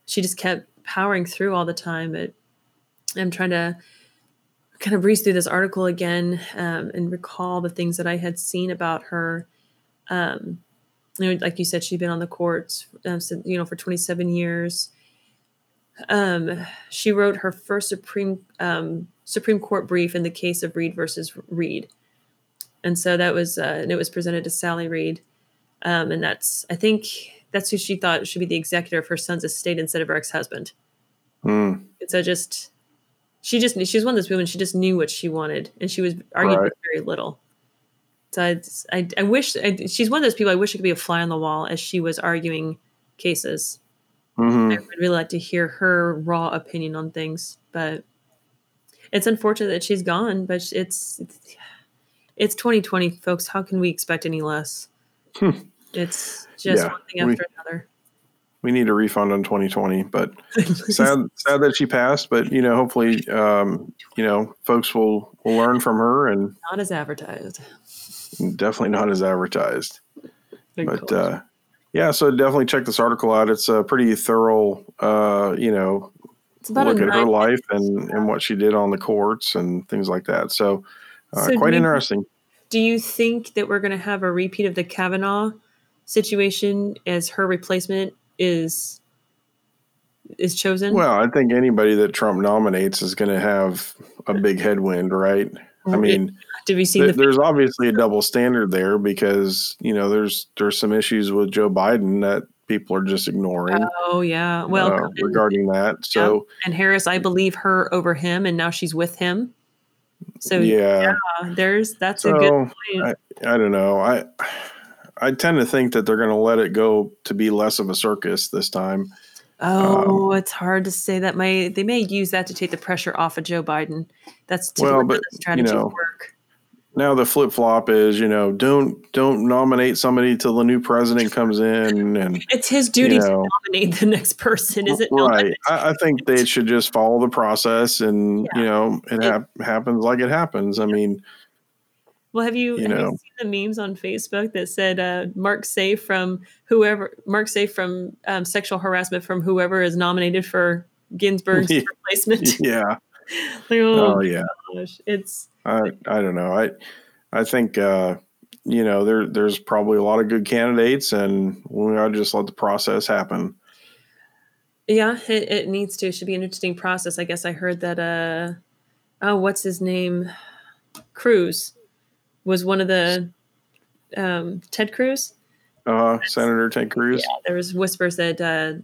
she just kept powering through all the time but i'm trying to kind of breeze through this article again um, and recall the things that I had seen about her. Um, you know, like you said, she'd been on the courts, um, so, you know, for 27 years. Um, she wrote her first Supreme um, Supreme Court brief in the case of Reed versus Reed, and so that was uh, and it was presented to Sally Reed, um, and that's I think that's who she thought should be the executor of her son's estate instead of her ex husband. Hmm. And so just she just she was one of those women. She just knew what she wanted, and she was arguing Right. very little. So I, I, I wish I, she's one of those people. I wish it could be a fly on the wall as she was arguing cases. Hmm I would really like to hear her raw opinion on things, but it's unfortunate that she's gone. But it's it's, it's 2020, folks. How can we expect any less? Hmm. It's just Yeah, one thing we- after another. We need a refund on 2020, but sad, sad that she passed. But you know, hopefully, um, you know, folks will will learn from her, and Not as advertised. definitely not as advertised. Big But call. uh, yeah, so definitely check this article out. It's a pretty thorough, uh, you know, look at her life and and what she did on the courts and things like that. So, uh, So do quite you- interesting. Do you think that we're going to have a repeat of the Kavanaugh situation as her replacement is is chosen? Well, I think anybody that Trump nominates is going to have a big headwind, right? I mean, Did we see th- the? there's obviously a double standard there because you know there's there's some issues with Joe Biden that people are just ignoring Oh yeah. Well, uh, and, regarding that. So and Harris, I believe her over him, and now she's with him. So yeah, uh, there's that's a good so point. I don't know. I I tend to think that they're going to let it go to be less of a circus this time. oh, it's hard to say that. May they may use that to take the pressure off of Joe Biden. That's typically Well, but, the strategies you know, work. Now the flip flop is, you know, don't don't nominate somebody till the new president comes in, and It's his duty you to nominate the next person, is it right. I, I think they should just follow the process, and Yeah. you know, it hap- happens like it happens. I mean, Well, have you, you have know. you seen the memes on Facebook that said uh, Mark Safe from whoever Mark Safe from um, sexual harassment from whoever is nominated for Ginsburg's Yeah. replacement? yeah. like, oh, Oh yeah. gosh, it's I I don't know. I I think uh, you know there there's probably a lot of good candidates, and we ought to just let the process happen. yeah, it, it needs to. It should be an interesting process. I guess I heard that. Uh, oh, what's his name? Cruz was one of the um, Ted Cruz. Uh, Senator Ted Cruz. Yeah, there was whispers that uh,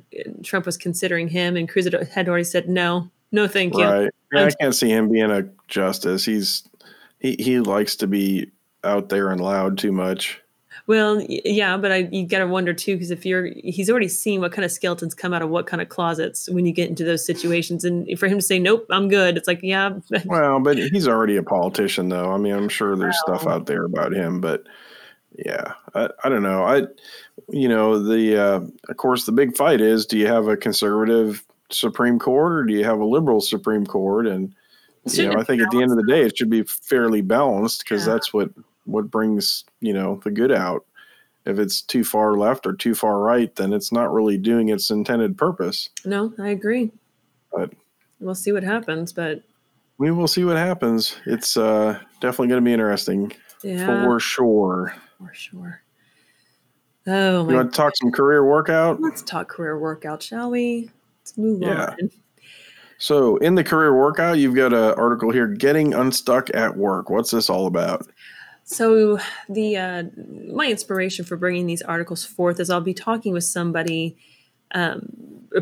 Trump was considering him, and Cruz had- already said no, no, thank you. Right. Yeah, I can't see him being a justice. He's he he likes to be out there and loud too much. Well, yeah, but I you got to wonder too because if you're he's already seen what kind of skeletons come out of what kind of closets when you get into those situations, and for him to say nope, I'm good, it's like yeah, Well, but he's already a politician, though. I mean, I'm sure there's stuff out there about him, but yeah, I, I don't know. I, you know, the uh, of course the big fight is: do you have a conservative Supreme Court or do you have a liberal Supreme Court? And you know, I think at the end of the day, it should be fairly balanced because Yeah. that's what what brings you know the good out. If it's too far left or too far right, then it's not really doing its intended purpose. no, I agree. But We'll see what happens, but we will see what happens. It's uh, definitely going to be interesting yeah, for sure. for sure. Oh You want to talk some career workout? Let's talk career workout, shall we? Let's move Yeah. on. So, in the career workout, you've got an article here getting unstuck at work. What's this all about? So the uh, my inspiration for bringing these articles forth is I'll be talking with somebody um,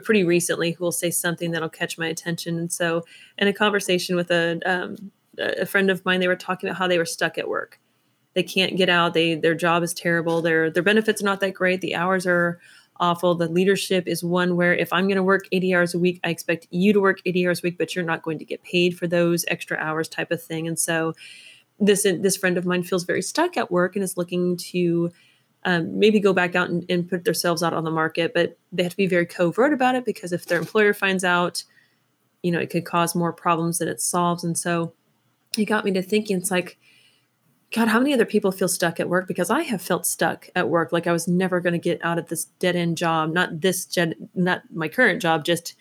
pretty recently who will say something that'll catch my attention. And so, in a conversation with a um, a friend of mine, they were talking about how they were stuck at work. They can't get out. They their job is terrible. Their their benefits are not that great. The hours are awful. The leadership is one where if I'm going to work 80 hours a week, I expect you to work 80 hours a week, but you're not going to get paid for those extra hours, type of thing. And so, this this friend of mine feels very stuck at work and is looking to um, maybe go back out and, and, put themselves out on the market, but they have to be very covert about it because if their employer finds out, you know, it could cause more problems than it solves. And so it got me to thinking, it's like, God, how many other people feel stuck at work? Because I have felt stuck at work, like I was never going to get out of this dead end job. Not this, gen- not my current job, just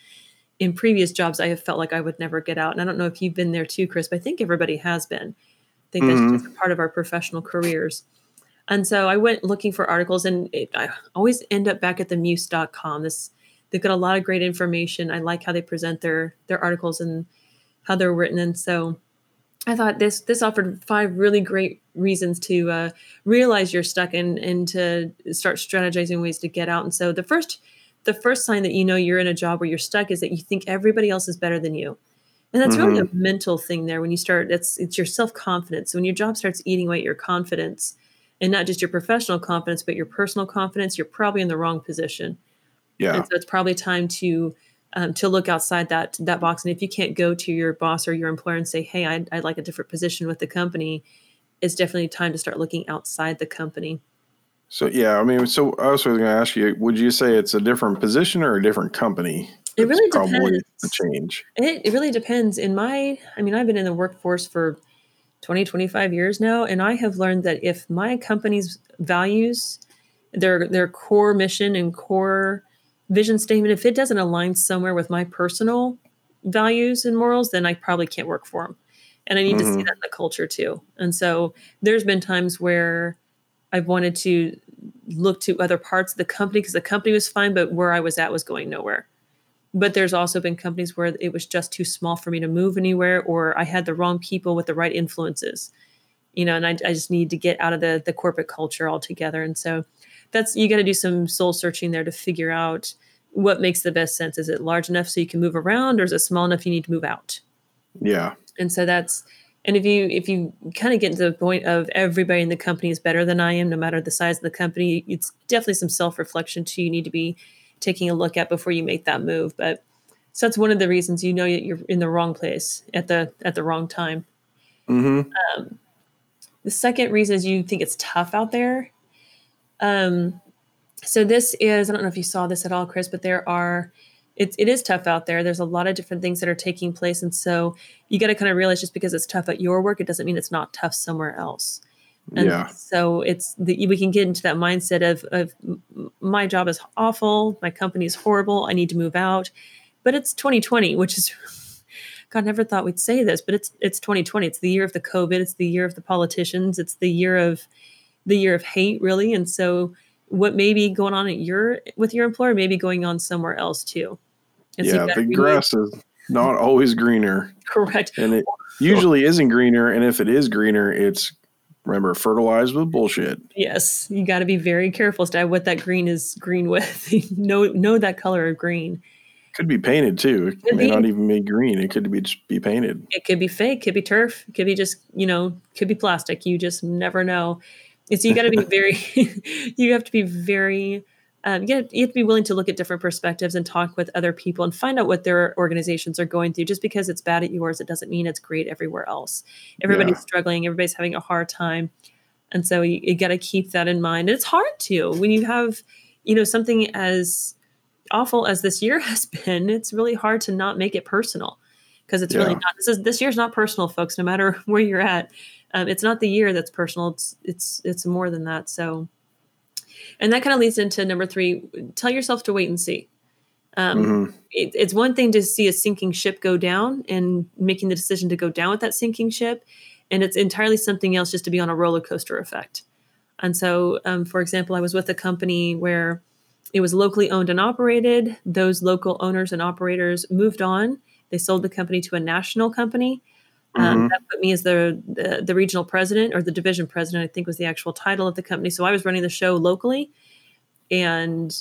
in previous jobs, I have felt like I would never get out. And I don't know if you've been there too, Chris, but I think everybody has been. I think mm-hmm. that's just part of our professional careers. And so I went looking for articles, and it, I always end up back at the muse.com. This they've got a lot of great information. I like how they present their their articles and how they're written. And so I thought this this offered five really great reasons to uh, realize you're stuck and and to start strategizing ways to get out. And so the first the first sign that you know you're in a job where you're stuck is that you think everybody else is better than you. And that's mm-hmm. really a mental thing there when you start it's it's your self-confidence. So when your job starts eating away at your confidence, and not just your professional confidence, but your personal confidence, you're probably in the wrong position. Yeah. And so it's probably time to um, to look outside that that box. And if you can't go to your boss or your employer and say, "Hey, I'd, I'd like a different position with the company," it's definitely time to start looking outside the company. So yeah, I mean, so I was going to ask you: Would you say it's a different position or a different company? It really depends. A change. It, it really depends. In my, I mean, I've been in the workforce for 20, 25 years now. And I have learned that if my company's values, their their core mission and core vision statement, if it doesn't align somewhere with my personal values and morals, then I probably can't work for them. And I need mm-hmm. to see mm-hmm. that in the culture too. And so there's been times where I've wanted to look to other parts of the company because the company was fine, but where I was at was going nowhere but there's also been companies where it was just too small for me to move anywhere or i had the wrong people with the right influences you know and i, I just need to get out of the the corporate culture altogether and so that's you got to do some soul searching there to figure out what makes the best sense is it large enough so you can move around or is it small enough you need to move out yeah and so that's and if you if you kind of get to the point of everybody in the company is better than i am no matter the size of the company it's definitely some self-reflection too you need to be taking a look at before you make that move. But so that's one of the reasons you know you're in the wrong place at the at the wrong time. Mm-hmm. Um, the second reason is you think it's tough out there. Um, so this is I don't know if you saw this at all, Chris, but there are it, it is tough out there. There's a lot of different things that are taking place, and so you got to kind of realize just because it's tough at your work, it doesn't mean it's not tough somewhere else. And yeah. so it's the, we can get into that mindset of, of my job is awful, my company is horrible, I need to move out. But it's 2020, which is God never thought we'd say this, but it's it's 2020. It's the year of the COVID. It's the year of the politicians. It's the year of the year of hate, really. And so, what may be going on at your with your employer may be going on somewhere else too. And yeah, so the grass is not always greener. Correct. And it usually isn't greener. And if it is greener, it's Remember, fertilized with bullshit. Yes, you got to be very careful as to what that green is green with. know know that color of green. Could be painted too. It, may be, not even be green. It could be be painted. It could be fake. Could be turf. Could be just you know. Could be plastic. You just never know. So you got to be very. you have to be very um, you, have, you have to be willing to look at different perspectives and talk with other people and find out what their organizations are going through. Just because it's bad at yours, it doesn't mean it's great everywhere else. Everybody's yeah. struggling, everybody's having a hard time. And so you, you got to keep that in mind. And it's hard to when you have, you know, something as awful as this year has been, it's really hard to not make it personal because it's yeah. really not, this is, this year's not personal folks, no matter where you're at. Um, it's not the year that's personal. It's, it's, it's more than that. So, and that kind of leads into number three tell yourself to wait and see um, mm-hmm. it, it's one thing to see a sinking ship go down and making the decision to go down with that sinking ship and it's entirely something else just to be on a roller coaster effect and so um, for example i was with a company where it was locally owned and operated those local owners and operators moved on they sold the company to a national company um, mm-hmm. That put me as the, the, the regional president or the division president. I think was the actual title of the company. So I was running the show locally, and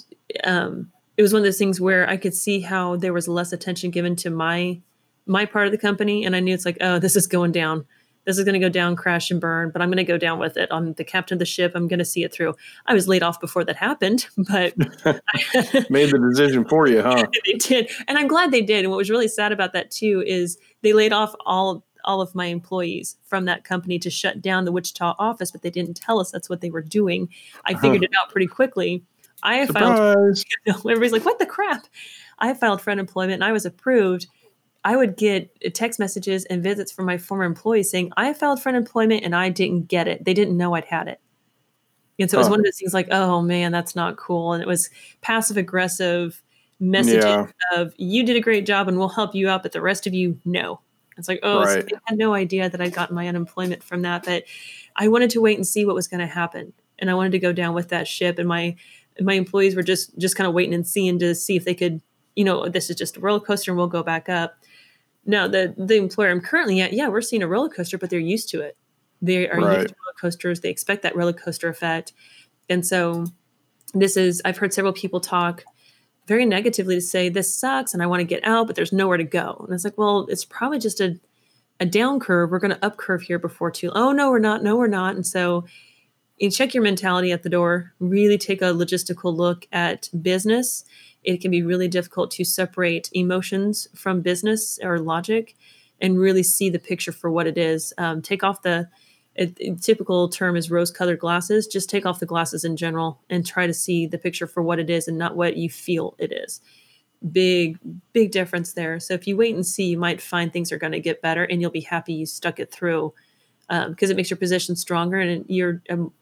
um, it was one of those things where I could see how there was less attention given to my my part of the company, and I knew it's like, oh, this is going down. This is going to go down, crash and burn, but I'm going to go down with it. I'm the captain of the ship. I'm going to see it through. I was laid off before that happened, but made the decision for you, huh? they did, and I'm glad they did. And what was really sad about that too is they laid off all all of my employees from that company to shut down the Wichita office, but they didn't tell us that's what they were doing. I uh-huh. figured it out pretty quickly. I filed. You know, everybody's like, "What the crap?" I filed for unemployment and I was approved. I would get text messages and visits from my former employees saying, "I filed for unemployment and I didn't get it. They didn't know I'd had it." And so it was one of those things like, "Oh man, that's not cool." And it was passive aggressive messaging yeah. of, "You did a great job and we'll help you out, but the rest of you, no." It's like, oh, right. so I had no idea that I'd gotten my unemployment from that, but I wanted to wait and see what was going to happen, and I wanted to go down with that ship. And my my employees were just just kind of waiting and seeing to see if they could, you know, oh, this is just a roller coaster, and we'll go back up. Now, the the employer I'm currently at, yeah, we're seeing a roller coaster, but they're used to it. They are right. used to roller coasters. They expect that roller coaster effect, and so this is. I've heard several people talk very negatively to say this sucks and I want to get out, but there's nowhere to go. And it's like, well, it's probably just a a down curve. We're going to up curve here before too. Oh no, we're not. No, we're not. And so you check your mentality at the door. Really take a logistical look at business. It can be really difficult to separate emotions from business or logic, and really see the picture for what it is. Um, take off the a, a typical term is rose colored glasses. Just take off the glasses in general and try to see the picture for what it is and not what you feel it is. Big, big difference there. So if you wait and see, you might find things are going to get better and you'll be happy you stuck it through because um, it makes your position stronger and you're um,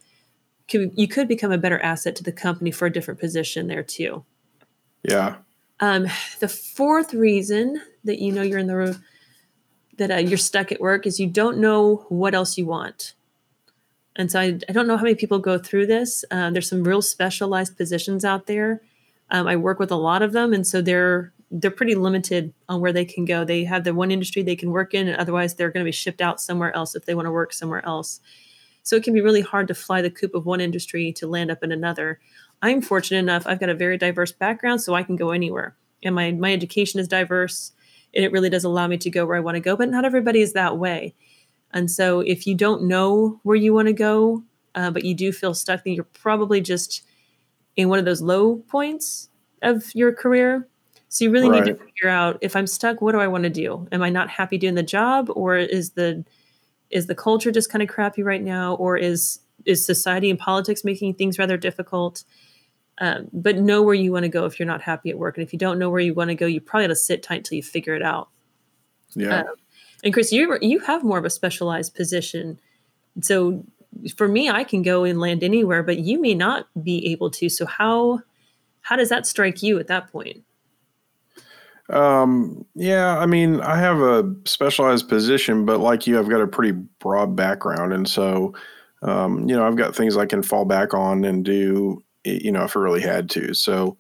you could become a better asset to the company for a different position there too. Yeah. Um, the fourth reason that you know you're in the that uh, you're stuck at work is you don't know what else you want. And so I, I don't know how many people go through this. Uh, there's some real specialized positions out there. Um, I work with a lot of them, and so they're they're pretty limited on where they can go. They have the one industry they can work in, and otherwise they're going to be shipped out somewhere else if they want to work somewhere else. So it can be really hard to fly the coop of one industry to land up in another. I'm fortunate enough; I've got a very diverse background, so I can go anywhere, and my my education is diverse it really does allow me to go where I want to go. But not everybody is that way. And so if you don't know where you want to go, uh, but you do feel stuck, then you're probably just in one of those low points of your career. So you really right. need to figure out if I'm stuck, what do I want to do? Am I not happy doing the job, or is the is the culture just kind of crappy right now, or is is society and politics making things rather difficult? Um, but know where you want to go if you're not happy at work. And if you don't know where you want to go, you probably have to sit tight until you figure it out. Yeah. Um, and Chris, you you have more of a specialized position. So for me, I can go and land anywhere, but you may not be able to. So how how does that strike you at that point? Um, yeah, I mean, I have a specialized position, but like you, I've got a pretty broad background. And so, um, you know, I've got things I can fall back on and do you know, if I really had to. So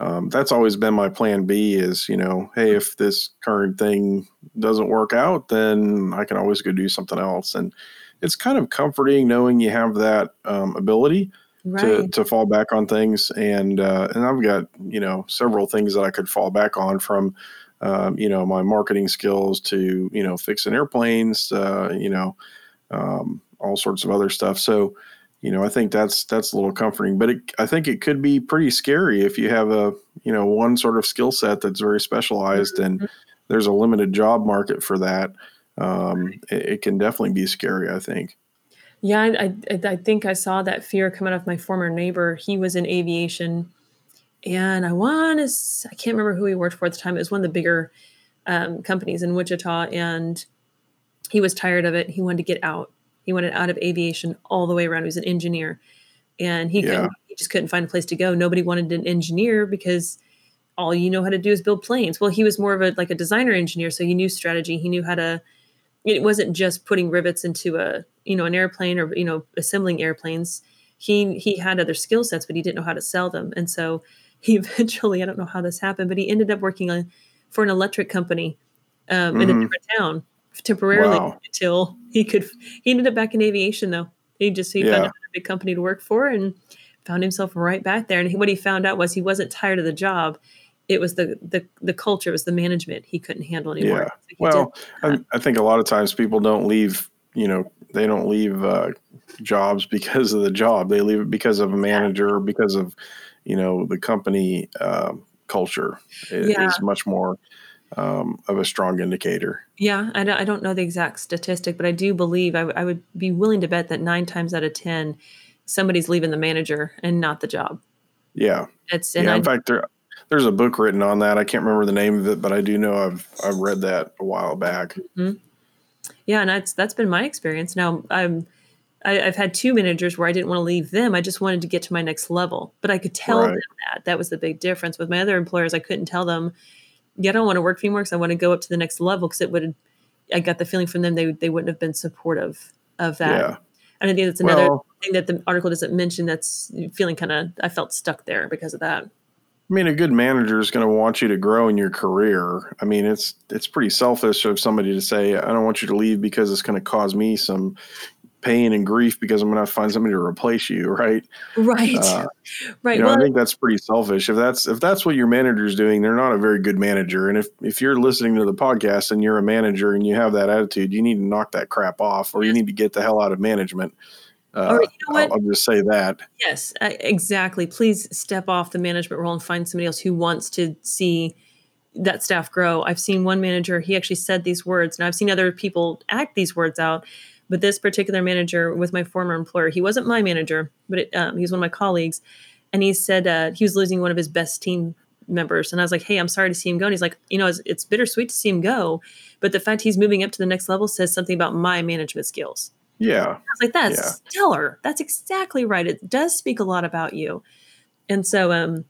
um, that's always been my plan B is, you know, hey, if this current thing doesn't work out, then I can always go do something else. And it's kind of comforting knowing you have that um, ability right. to, to fall back on things. And, uh, and I've got, you know, several things that I could fall back on from, um, you know, my marketing skills to, you know, fixing airplanes, uh, you know, um, all sorts of other stuff. So, you know, I think that's that's a little comforting. But it, I think it could be pretty scary if you have a you know one sort of skill set that's very specialized and mm-hmm. there's a limited job market for that. Um, it, it, can definitely be scary. I think. Yeah, I, I, I think I saw that fear coming off my former neighbor. He was in aviation, and I want to I can't remember who he worked for at the time. It was one of the bigger um, companies in Wichita, and he was tired of it. He wanted to get out he wanted out of aviation all the way around. He was an engineer, and he yeah. he just couldn't find a place to go. Nobody wanted an engineer because all you know how to do is build planes. Well, he was more of a like a designer engineer, so he knew strategy. He knew how to. It wasn't just putting rivets into a you know an airplane or you know assembling airplanes. He he had other skill sets, but he didn't know how to sell them, and so he eventually I don't know how this happened, but he ended up working on for an electric company um, mm-hmm. in a mm-hmm. different town temporarily wow. until he could. He ended up back in aviation though. He just he yeah. found a big company to work for and found himself right back there. And he, what he found out was he wasn't tired of the job. It was the the the culture, it was the management he couldn't handle anymore. Yeah. So Well, I, I think a lot of times people don't leave, you know, they don't leave uh, jobs because of the job. They leave it because of a manager because of, you know, the company um culture Yeah. is much more um, of a strong indicator. Yeah, I don't, I don't know the exact statistic, but I do believe I, w- I would be willing to bet that nine times out of ten, somebody's leaving the manager and not the job. Yeah. It's yeah. I, In fact, there, there's a book written on that. I can't remember the name of it, but I do know I've, I've read that a while back. Hmm. yeah, and that's that's been my experience. Now I'm I, I've had two managers where I didn't want to leave them. I just wanted to get to my next level, but I could tell Right. them that. That was the big difference with my other employers. I couldn't tell them, yeah, I don't want to work for you more because I want to go up to the next level because it would. I got the feeling from them they they wouldn't have been supportive of that. Yeah. And I think that's another Well- thing that the article doesn't mention. That's feeling kind of I felt stuck there because of that. I mean, a good manager is going to want you to grow in your career. I mean, it's it's pretty selfish of somebody to say, "I don't want you to leave because it's going to cause me some pain and grief because I'm going to find somebody to replace you." Right? Right. Uh, right. you know, well, I think that's pretty selfish. If that's if that's what your manager's doing, they're not a very good manager. And if if you're listening to the podcast and you're a manager and you have that attitude, you need to knock that crap off, or you need to get the hell out of management. Uh, you know what? I'll, I'll just say that. Yes, exactly. Please step off the management role and find somebody else who wants to see that staff grow. I've seen one manager, he actually said these words, and I've seen other people act these words out. But this particular manager with my former employer, he wasn't my manager, but it, um, he was one of my colleagues. And he said uh, he was losing one of his best team members. And I was like, hey, I'm sorry to see him go. And he's like, you know, it's, it's bittersweet to see him go. But the fact he's moving up to the next level says something about my management skills. Yeah. I was like, that's Yeah. stellar. That's exactly right. It does speak a lot about you. And so, um,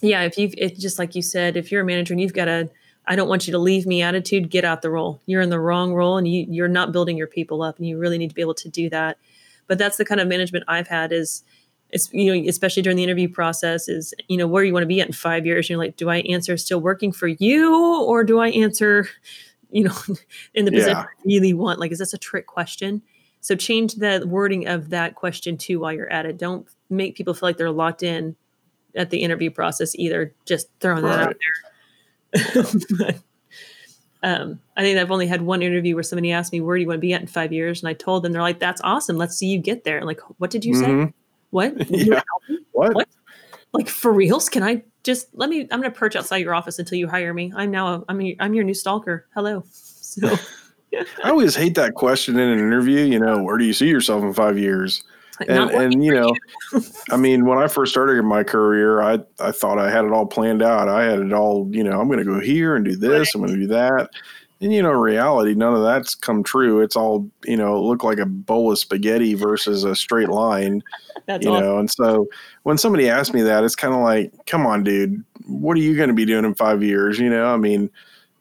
yeah, if you've, it's just like you said, if you're a manager and you've got a, I don't want you to leave me attitude, get out the role. You're in the wrong role and you, you're not building your people up and you really need to be able to do that. But that's the kind of management I've had is, it's, you know, especially during the interview process is, you know, where you want to be at in five years. You're like, do I answer still working for you or do I answer, you know, in the position Yeah. I really want? Like, is this a trick question? So change the wording of that question too while you're at it. Don't make people feel like they're locked in at the interview process either. Just throwing that out there. But, um, I think I've only had one interview where somebody asked me, "Where do you want to be at in five years?" And I told them, they're like, "That's awesome. Let's see you get there." I'm like, what did you say? Mhm. What? Yeah. What? What? Like for reals? Can I just let me? I'm going to perch outside your office until you hire me. I'm now. A, I'm. Your, I'm your new stalker. Hello. So I always hate that question in an interview. You know, where do you see yourself in five years? Like, And, and you know, I mean, when I first started my career, I I thought I had it all planned out. I had it all. You know, I'm going to go here and do this. I'm going to do that. And you know, reality, none of that's come true. It's all you know, it looked like a bowl of spaghetti versus a straight line. That's you awesome. know, and so when somebody asks me that, it's kind of like, come on, dude, what are you going to be doing in five years? You know, I mean,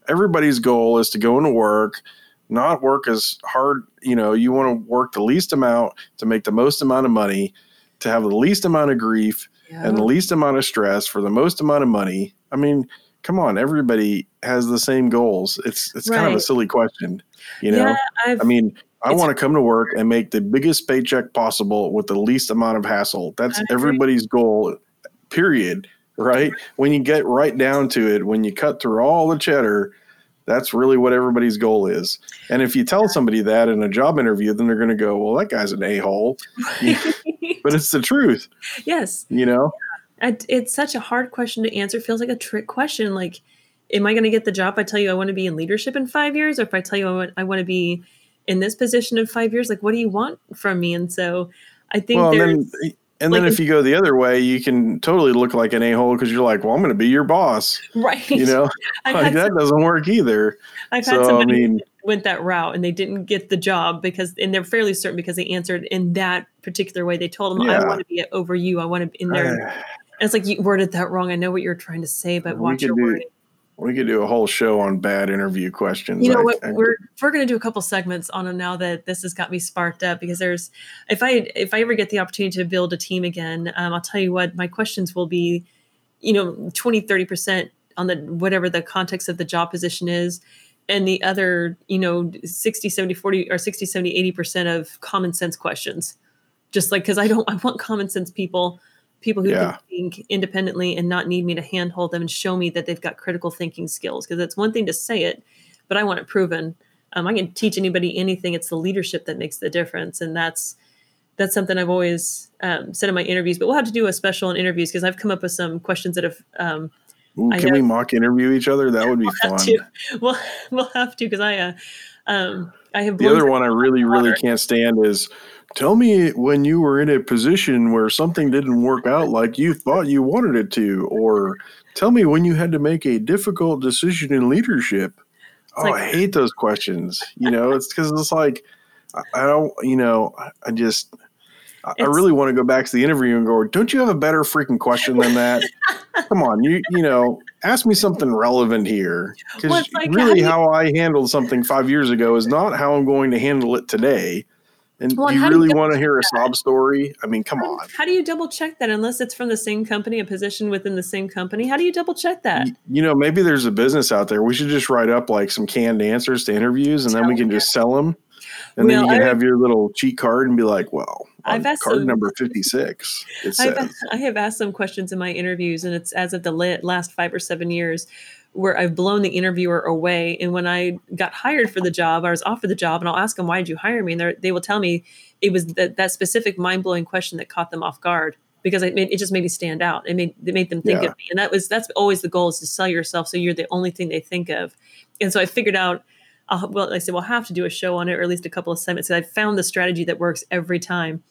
everybody's goal is to go into work, not work as hard. You know, you want to work the least amount to make the most amount of money, to have the least amount of grief and the least amount of stress for the most amount of money. I mean, come on, everybody has the same goals. It's it's kind of a silly question, you know. yeah, I've, mean, I want to come to work and make the biggest paycheck possible with the least amount of hassle. That's everybody's goal, period. Right? When you get right down to it, when you cut through all the cheddar, that's really what everybody's goal is. And if you tell somebody that in a job interview, then they're going to go, well, that guy's an a hole. But it's the truth, yes, you know? it's such a hard question to answer. It feels like a trick question. Like, am I going to get the job? If I tell you I want to be in leadership in five years, or if I tell you I want, I want to be in this position in five years, like, what do you want from me? And so, I think Well, there's then, and then if you go the other way, you can totally look like an a hole because you're like, well, I'm going to be your boss. right. You know, like had, that doesn't work either. I've had So, I somebody mean, went that route and they didn't get the job because, and they're fairly certain because they answered in that particular way. They told them, Yeah. I want to be over you. I want to be in there. I- And it's like you worded that wrong. I know what you're trying to say, but watch your wording. We could do a whole show on bad interview questions. You know I- what? I- we're we're going to do a couple segments on them now that this has got me sparked up because there's if I if I ever get the opportunity to build a team again, um, I'll tell you what my questions will be, you know, 20 30 percent on the whatever the context of the job position is and the other you know 60 70 40 or 60 70 80 percent of common sense questions just like because i don't i want common sense people people who Yeah. can think independently and not need me to handhold them and show me that they've got critical thinking skills. Because it's one thing to say it, but I want it proven. Um, I can teach anybody anything. It's the leadership that makes the difference, and that's that's something I've always um, said in my interviews. But we'll have to do a special in interviews because I've come up with some questions that have um, Ooh, can know- we mock interview each other? That would be have fun. We'll we'll have to because I uh, um, I have The other one I really, really water. can't stand is tell me when you were in a position where something didn't work out like you thought you wanted it to, or tell me when you had to make a difficult decision in leadership. oh, like- I hate those questions. You know, it's because it's like, I, don't, you know, I, just, I, really want to go back to the interview and go, don't you have a better freaking question than that? Come on, you, you know, ask me something relevant here. Because Well, like, really, do you- how I handled something five years ago is not how I'm going to handle it today. And Well, do you do you really want to hear a sob story? I mean, come How, on. how do you double check that unless it's from the same company, a position within the same company? How do you double check that? Y- You know, maybe there's a business out there. We should just write up like some canned answers to interviews, and then we can just sell them. And then you can I- have your little cheat card and be like, "Well, I've asked card some- number fifty-six, it I've. I have asked some questions in my interviews, and it's as of the last five or seven years where I've blown the interviewer away. And when I got hired for the job, I was offered the job, and I'll ask them, "Why did you hire me?" And they're- will tell me it was that, that specific mind blowing question that caught them off guard because it made it just made me stand out. It made it made them think Yeah. of me, and that was that's always the goal is to sell yourself so you're the only thing they think of. And so I figured out. I'll, well, I said we'll have to do a show on it, or at least a couple of segments. So I found the strategy that works every time,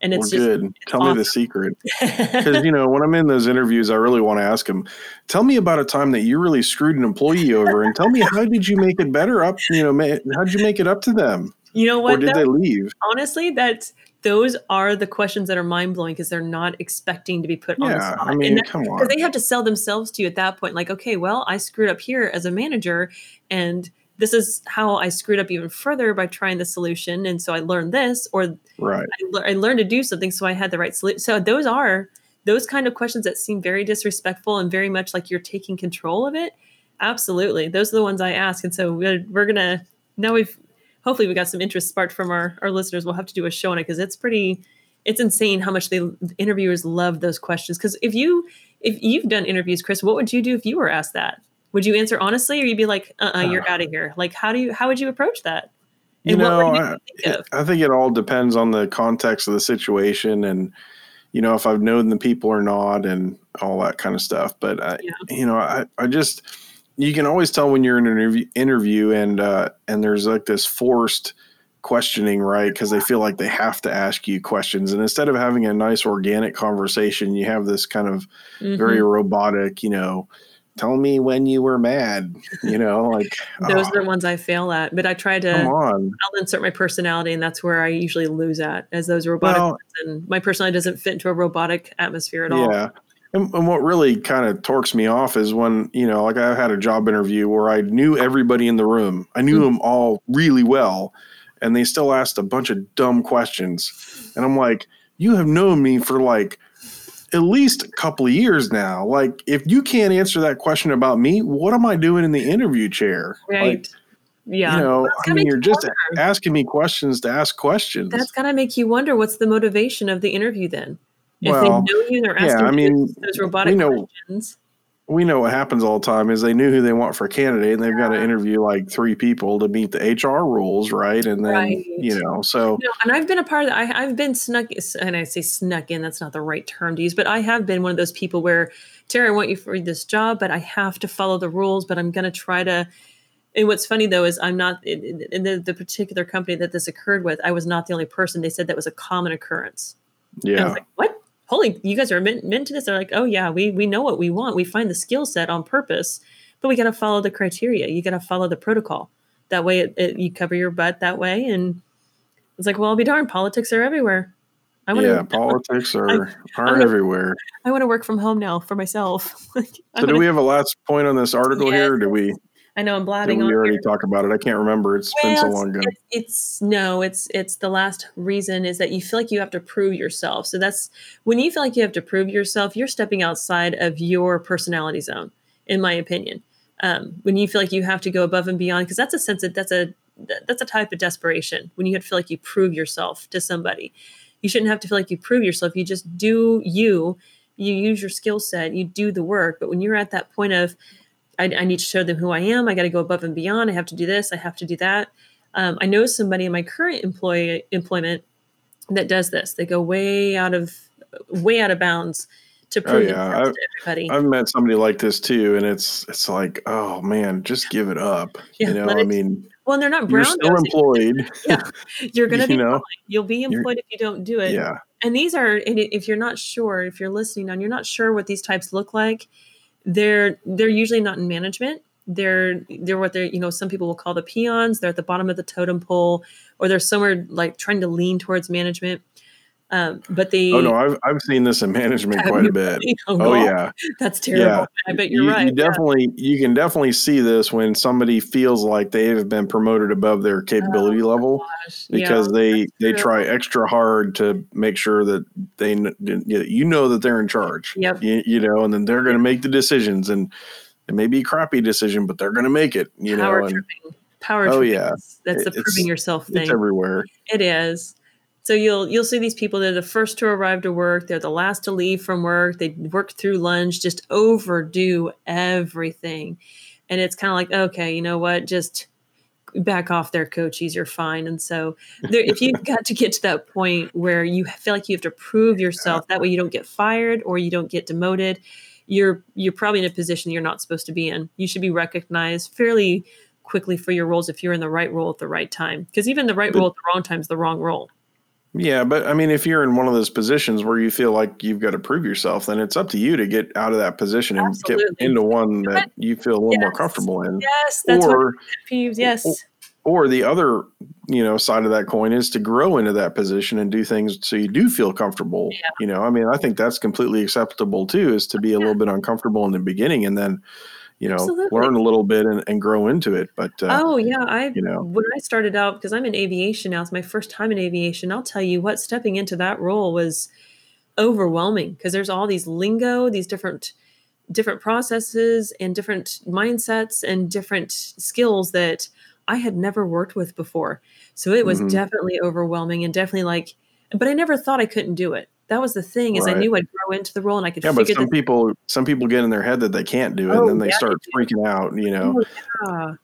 and Well, it's just good. Tell me the secret. Because you know, when I'm in those interviews, I really want to ask them. Tell me about a time that you really screwed an employee over, and tell me how did you make it better up? You know, how did you make it up to them, you know or what? did though? they leave? honestly that those are the questions that are mind-blowing because they're not expecting to be put on the spot I mean, and come because on. they have to sell themselves to you at that point like okay well i screwed up here as a manager and this is how i screwed up even further by trying the solution. And so i learned this or Right. I, lear- I learned to do something so i had the right solution so those are those kind of questions that seem very disrespectful and very much like you're taking control of it. Absolutely. Those are the ones i ask. And so we're, we're gonna now we've hopefully we got some interest sparked from our, our listeners. We'll have to do a show on it because it's pretty it's insane how much they interviewers love those questions. Because if you if you've done interviews chris what would you do if you were asked that would you answer honestly or you'd be like uh-uh you're out of here like how do you how would you approach that You And what know, you I, think? I think it all depends on the context of the situation and you know if I've known the people or not and all that kind of stuff. But I, Yeah. you know, I, I just you can always tell when you're in an interview, interview and uh, and there's like this forced questioning, right? Because they feel like they have to ask you questions, and instead of having a nice organic conversation, you have this kind of very Mhm. robotic, you know. Tell me when you were mad, you know, like those oh, are the ones i fail at but i try to come on. I'll insert my personality, and that's where I usually lose at as those robotic. Well- ones, and my personality doesn't fit into a robotic atmosphere at all. Yeah. And, and what really kind of torques me off is when, you know, like I had a job interview where I knew everybody in the room. I knew Mhm. them all really well, and they still asked a bunch of dumb questions. And I'm like, you have known me for like at least a couple of years now. Like, if you can't answer that question about me, what am I doing in the interview chair? Right. Like, yeah. You know, I mean, you're just wonder. asking me questions to ask questions. That's got to make you wonder what's the motivation of the interview then. If Well, they know you they're yeah, I mean, those, those robotic we know- questions. We know what happens all the time is they knew who they want for a candidate and they've got to interview like three people to meet the HR rules, right? And then Right. you know, so No, and I've been a part of that. I, I've been snuck, and I say snuck in. That's not the right term to use, but I have been one of those people where, Terry, I want you for this job, but I have to follow the rules. But I'm going to try to. And what's funny though is I'm not in, in the, the particular company that this occurred with. I was not the only person. They said that was a common occurrence. Yeah, was like, what? Holy, you guys are meant, meant to this. They're like, oh yeah, we we know what we want. We find the skill set on purpose, but we got to follow the criteria. You got to follow the protocol. That way, it, it, you cover your butt that way. And it's like, well, I'll be darned. Politics are everywhere. I want yeah, to. politics are are gonna- everywhere. I want to work from home now for myself. So do we have a last point on this article Yes. here? Do we I know I'm did blabbing we on already here. talk about it? I can't remember. It's been so long ago. It's, it's no, it's it's the last reason is that you feel like you have to prove yourself. So that's when you feel like you have to prove yourself, you're stepping outside of your personality zone, in my opinion. Um, when you feel like you have to go above and beyond, because that's a sense that that's a that's a type of desperation. When you have to feel like you prove yourself to somebody, you shouldn't have to feel like you prove yourself. You just do you, you use your skill set, you do the work. But when you're at that point of, I, I need to show them who I am, I got to go above and beyond. I have to do this, I have to do that. Um, I know somebody in my current employee employment that does this. They go way out of way out of bounds to Oh prove yeah, I've, to everybody. I've met somebody like this too, and it's it's like, oh man, just give it up. Yeah, you know, I mean, well, they're not brown. you're still employed. You're going to be you know. You'll be You're- employed if you don't do it. yeah, and these are and if you're not sure if you're listening and you're not sure what these types look like they're they're usually not in management. They're they're what they're you know some people will call the peons. They're at the bottom of the totem pole or they're somewhere like trying to lean towards management um, but they Oh no, I've I've seen this in management quite a bit. really? oh, Oh yeah, that's terrible yeah. i bet you're you, right you definitely you can definitely see this when somebody feels like they have been promoted above their capability level Gosh, because Oh, yeah. they they try extra hard to make sure that they you know that they're in charge. Yep. You, you know, and then they're going to make the decisions, and it may be a crappy decision, but they're going to make it. You power know, and tripping power Oh, yeah. that's the It- proving yourself thing it's everywhere. It is. So you'll you'll see these people. They're the first to arrive to work. They're the last to leave from work. They work through lunch. Just overdo everything, and it's kind of like, okay, you know what? Just back off there, coaches. You're fine. And so, there, if you've got to get to that point where you feel like you have to prove yourself, that way you don't get fired or you don't get demoted. You're you're probably in a position you're not supposed to be in. You should be recognized fairly quickly for your roles if you're in the right role at the right time. Because even the right But- role at the wrong time is the wrong role. Yeah, but I mean, if you're in one of those positions where you feel like you've got to prove yourself, then it's up to you to get out of that position and Absolutely. get into one that you feel a little more comfortable in. Yes, that's what or peeves. Yes, or the other, you know, side of that coin is to grow into that position and do things so you do feel comfortable. Yeah. You know, I mean, I think that's completely acceptable too, is to be a little bit uncomfortable in the beginning and then, you know, Absolutely. learn a little bit and, and grow into it. But uh, oh yeah, I you know. when I started out because I'm in aviation now. It's my first time in aviation. I'll tell you what, stepping into that role was overwhelming because there's all these lingo, these different different processes and different mindsets and different skills that I had never worked with before. So it was Mhm. definitely overwhelming and definitely like, but I never thought I couldn't do it. That was the thing is I knew I'd grow into the role and I could yeah, but some people, some people get in their head that they can't do it, Oh, and then they yeah, start freaking out. You know, Oh, yeah.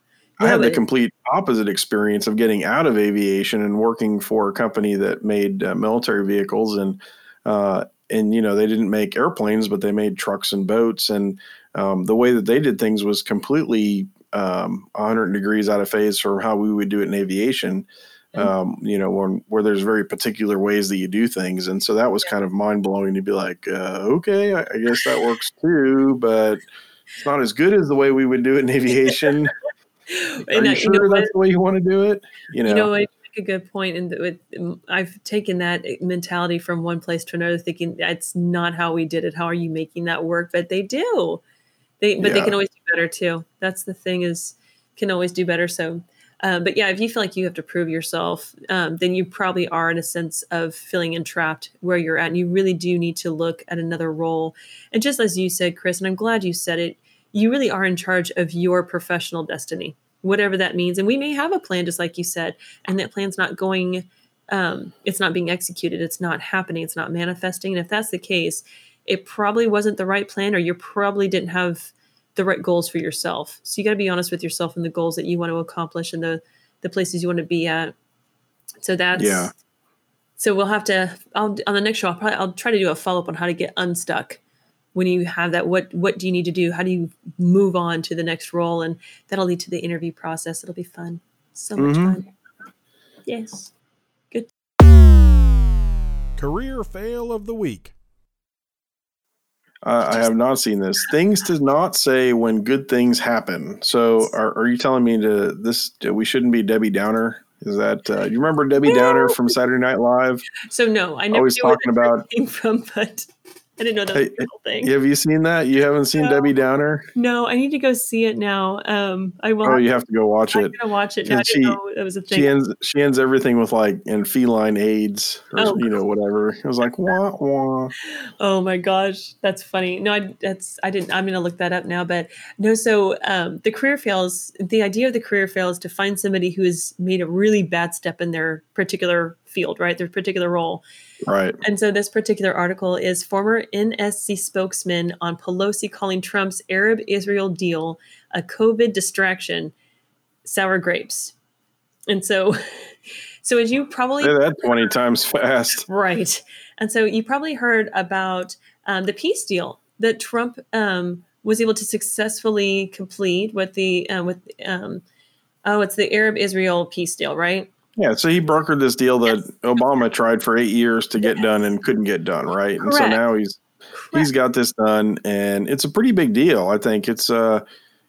I Yeah, had the complete opposite experience of getting out of aviation and working for a company that made uh, military vehicles and uh, and you know they didn't make airplanes but they made trucks and boats and um, the way that they did things was completely um, 100 degrees out of phase from how we would do it in aviation. Um, you know when, where there's very particular ways that you do things and so that was kind of mind-blowing to be like uh, okay I, I guess that works too but it's not as good as the way we would do it in aviation are And, you sure know what? that's the way you want to do it? You know, You know, I make a good point, and I've taken that mentality from one place to another, thinking that's not how we did it. How are you making that work? But they do. They, but they can always do better too. That's the thing is, can always do better. So, um, but yeah, if you feel like you have to prove yourself, um, then you probably are in a sense of feeling entrapped where you're at, and you really do need to look at another role. And just as you said, Chris, and I'm glad you said it, you really are in charge of your professional destiny whatever that means. And we may have a plan, just like you said, and that plan's not going, um, it's not being executed, it's not happening, it's not manifesting. And if that's the case, it probably wasn't the right plan, or you probably didn't have the right goals for yourself. So you got to be honest with yourself and the goals that you want to accomplish and the the places you want to be at. So that's Yeah. So we'll have to. I'll on the next show. I'll probably I'll try to do a follow up on how to get unstuck when you have that. What what do you need to do? How do you move on to the next role? And that'll lead to the interview process. It'll be fun. So much Mhm. fun. Yes. Good. Career fail of the week. I, I have not seen this. Things to not say when good things happen. So, are, are you telling me to this? We shouldn't be Debbie Downer? Is that uh, you remember Debbie Downer from Saturday Night Live? So no, I never Always talking about. came from, but I didn't know that was a real thing. Have you seen that? You haven't seen No. Debbie Downer? No, I need to go see it now. Um, I will. Oh, have you have to go watch I'm it. gonna watch it now. I And didn't she- it was a thing. She ends. She ends everything with like and feline AIDS or Oh. you know whatever. It was like wah wah. Oh my gosh, that's funny. No, I, that's I didn't. I'm gonna look that up now. But no, so um, the career fails. The idea of the career fail is to find somebody who has made a really bad step in their particular field, right? Their particular role. Right. And so this particular article is former NSC spokesman on Pelosi calling Trump's Arab Israel deal a COVID distraction, sour grapes. And so, so as you probably Say that 20 times fast. right, and so you probably heard about um, the peace deal that Trump um, was able to successfully complete with the uh, with um, oh, it's the Arab Israel peace deal, right? Yeah, so he brokered this deal that Yes. Obama tried for eight years to get Yes. done and couldn't get done, right? And so now he's he's got this done, and it's a pretty big deal. I think it's uh,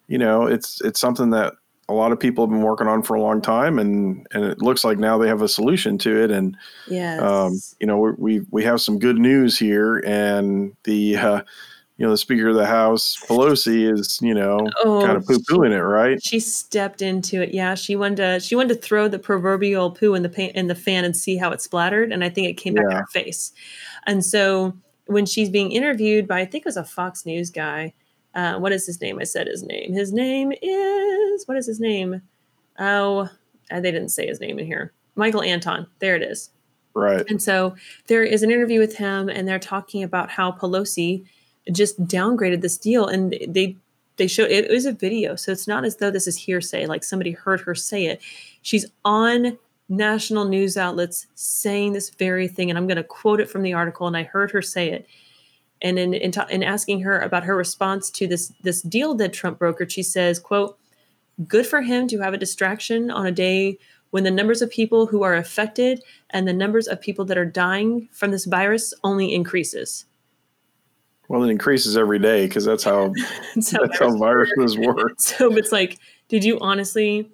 you know, it's it's something that a lot of people have been working on for a long time, and and it looks like now they have a solution to it. And Yes. um, you know, we we we have some good news here, and the uh, you know the Speaker of the House Pelosi is you know Oh, kind of poo pooing it, right? she stepped into it. Yeah, she wanted to. She wanted to throw the proverbial poo in the pan, in the fan and see how it splattered, and I think it came back in her face. And so when she's being interviewed by, I think it was a Fox News guy. Uh, what is his name? I said his name. His name is what is his name? Oh, uh, they didn't say his name in here. Michael Anton. There it is. Right. And so there is an interview with him, and they're talking about how Pelosi just downgraded this deal, and they they show it was a video, so it's not as though this is hearsay, like somebody heard her say it. She's on national news outlets saying this very thing, and I'm going to quote it from the article, and I heard her say it. And in, in, ta- in asking her about her response to this this deal that Trump brokered, she says, "quote Good for him to have a distraction on a day when the numbers of people who are affected and the numbers of people that are dying from this virus only increases. Well, it increases every day because that's how That's how that's how viruses work. So it's like, did you honestly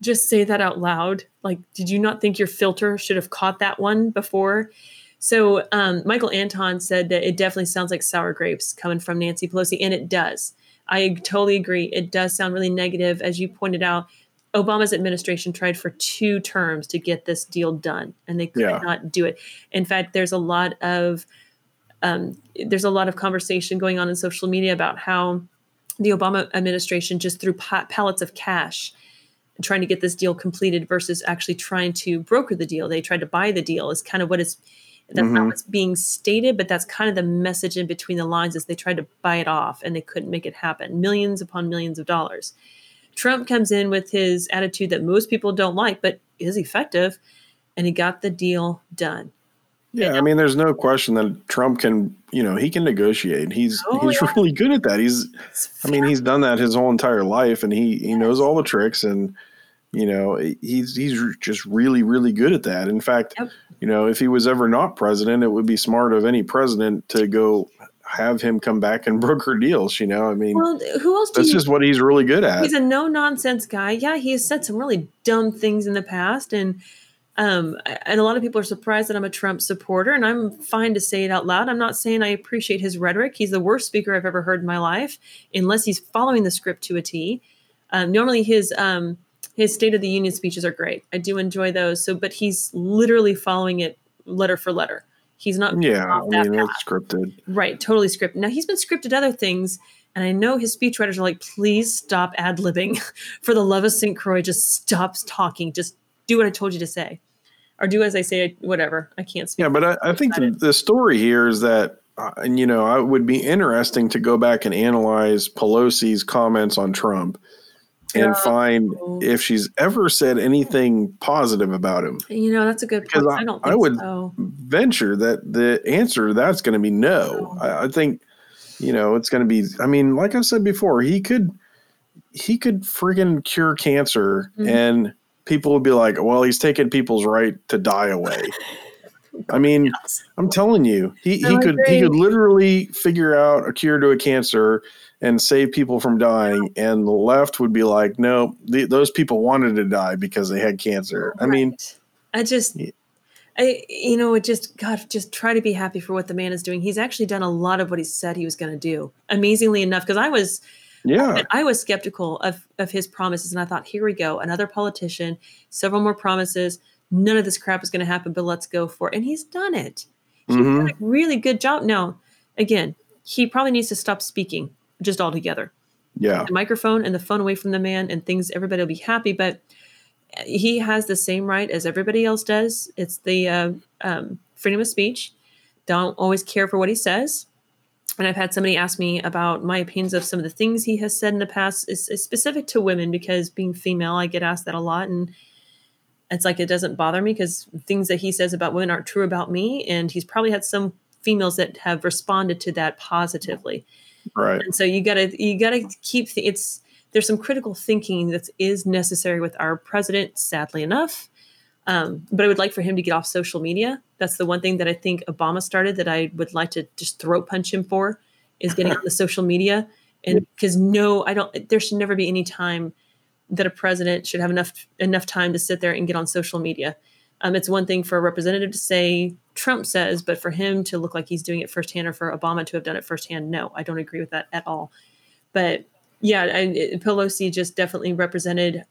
just say that out loud? Like, did you not think your filter should have caught that one before? So um, Michael Anton said that it definitely sounds like sour grapes coming from Nancy Pelosi, and it does. I totally agree. It does sound really negative, as you pointed out. Obama's administration tried for two terms to get this deal done, and they could Yeah. not do it. In fact, there's a lot of um, there's a lot of conversation going on in social media about how the Obama administration just threw pa- pallets of cash trying to get this deal completed versus actually trying to broker the deal. They tried to buy the deal is kind of what is that's not Mhm. what's being stated, but that's kind of the message in between the lines is they tried to buy it off and they couldn't make it happen. Millions upon millions of dollars. Trump comes in with his attitude that most people don't like, but is effective, and he got the deal done. Yeah, I mean, there's no question that Trump can, you know, he can negotiate. He's Oh, he's yeah. really good at that. He's, I mean, he's done that his whole entire life, and he he knows all the tricks, and you know, he's he's just really really good at that. In fact, Yep. you know, if he was ever not president, it would be smart of any president to go have him come back and broker deals. You know, I mean, well, who else that's just what he's really good at. he's a no nonsense guy. Yeah, he has said some really dumb things in the past, and um, and a lot of people are surprised that I'm a Trump supporter, and I'm fine to say it out loud. I'm not saying I appreciate his rhetoric. He's the worst speaker I've ever heard in my life, unless he's following the script to a T. Um, normally, his um, his State of the Union speeches are great. I do enjoy those. So, but he's literally following it letter for letter. He's not yeah, I mean, it's scripted. Right, totally scripted. Now he's been scripted other things, and I know his speechwriters are like, please stop ad libbing. For the love of St. Croix, just stop talking. Just do what I told you to say. Or do as I say, whatever. I can't speak. Yeah, but I, I think the, the story here is that, uh, and you know, it would be interesting to go back and analyze Pelosi's comments on Trump and Yeah. find if she's ever said anything positive about him. You know, that's a good Because point. I- I, don't I would- so. Venture that the answer to that's going to be no. I, I think, you know, it's going to be. I mean, like I said before, he could, he could friggin' cure cancer, Mhm. and people would be like, "Well, he's taking people's right to die away." I mean, I'm telling you, he, No, he could he could literally figure out a cure to a cancer and save people from dying, and the left would be like, no, the, those people wanted to die because they had cancer. I mean, I just, Yeah. I, you know, it just, God, just try to be happy for what the man is doing. He's actually done a lot of what he said he was going to do. Amazingly enough, because I was, yeah, I was skeptical of of his promises, and I thought, here we go, another politician, several more promises. None of this crap is going to happen, but let's go for it. And he's done it. He's Mhm. done a really good job. Now, again, he probably needs to stop speaking just altogether. yeah, The microphone and the phone away from the man, and things. Everybody will be happy. But he has the same right as everybody else does. It's the uh, um, freedom of speech. Don't always care for what he says. And I've had somebody ask me about my opinions of some of the things he has said in the past. Is specific to women because being female, I get asked that a lot, and it's like it doesn't bother me because things that he says about women aren't true about me, and he's probably had some females that have responded to that positively. Right. And so you gotta you gotta keep th- it's there's some critical thinking that is necessary with our president, sadly enough. Um, but I would like for him to get off social media. That's the one thing that I think Obama started that I would like to just throat punch him for is getting on the social media. And because no, I don't. There should never be any time that a president should have enough enough time to sit there and get on social media. Um, it's one thing for a representative to say Trump says, but for him to look like he's doing it firsthand, or for Obama to have done it firsthand, no, I don't agree with that at all. But yeah, and Pelosi just definitely represented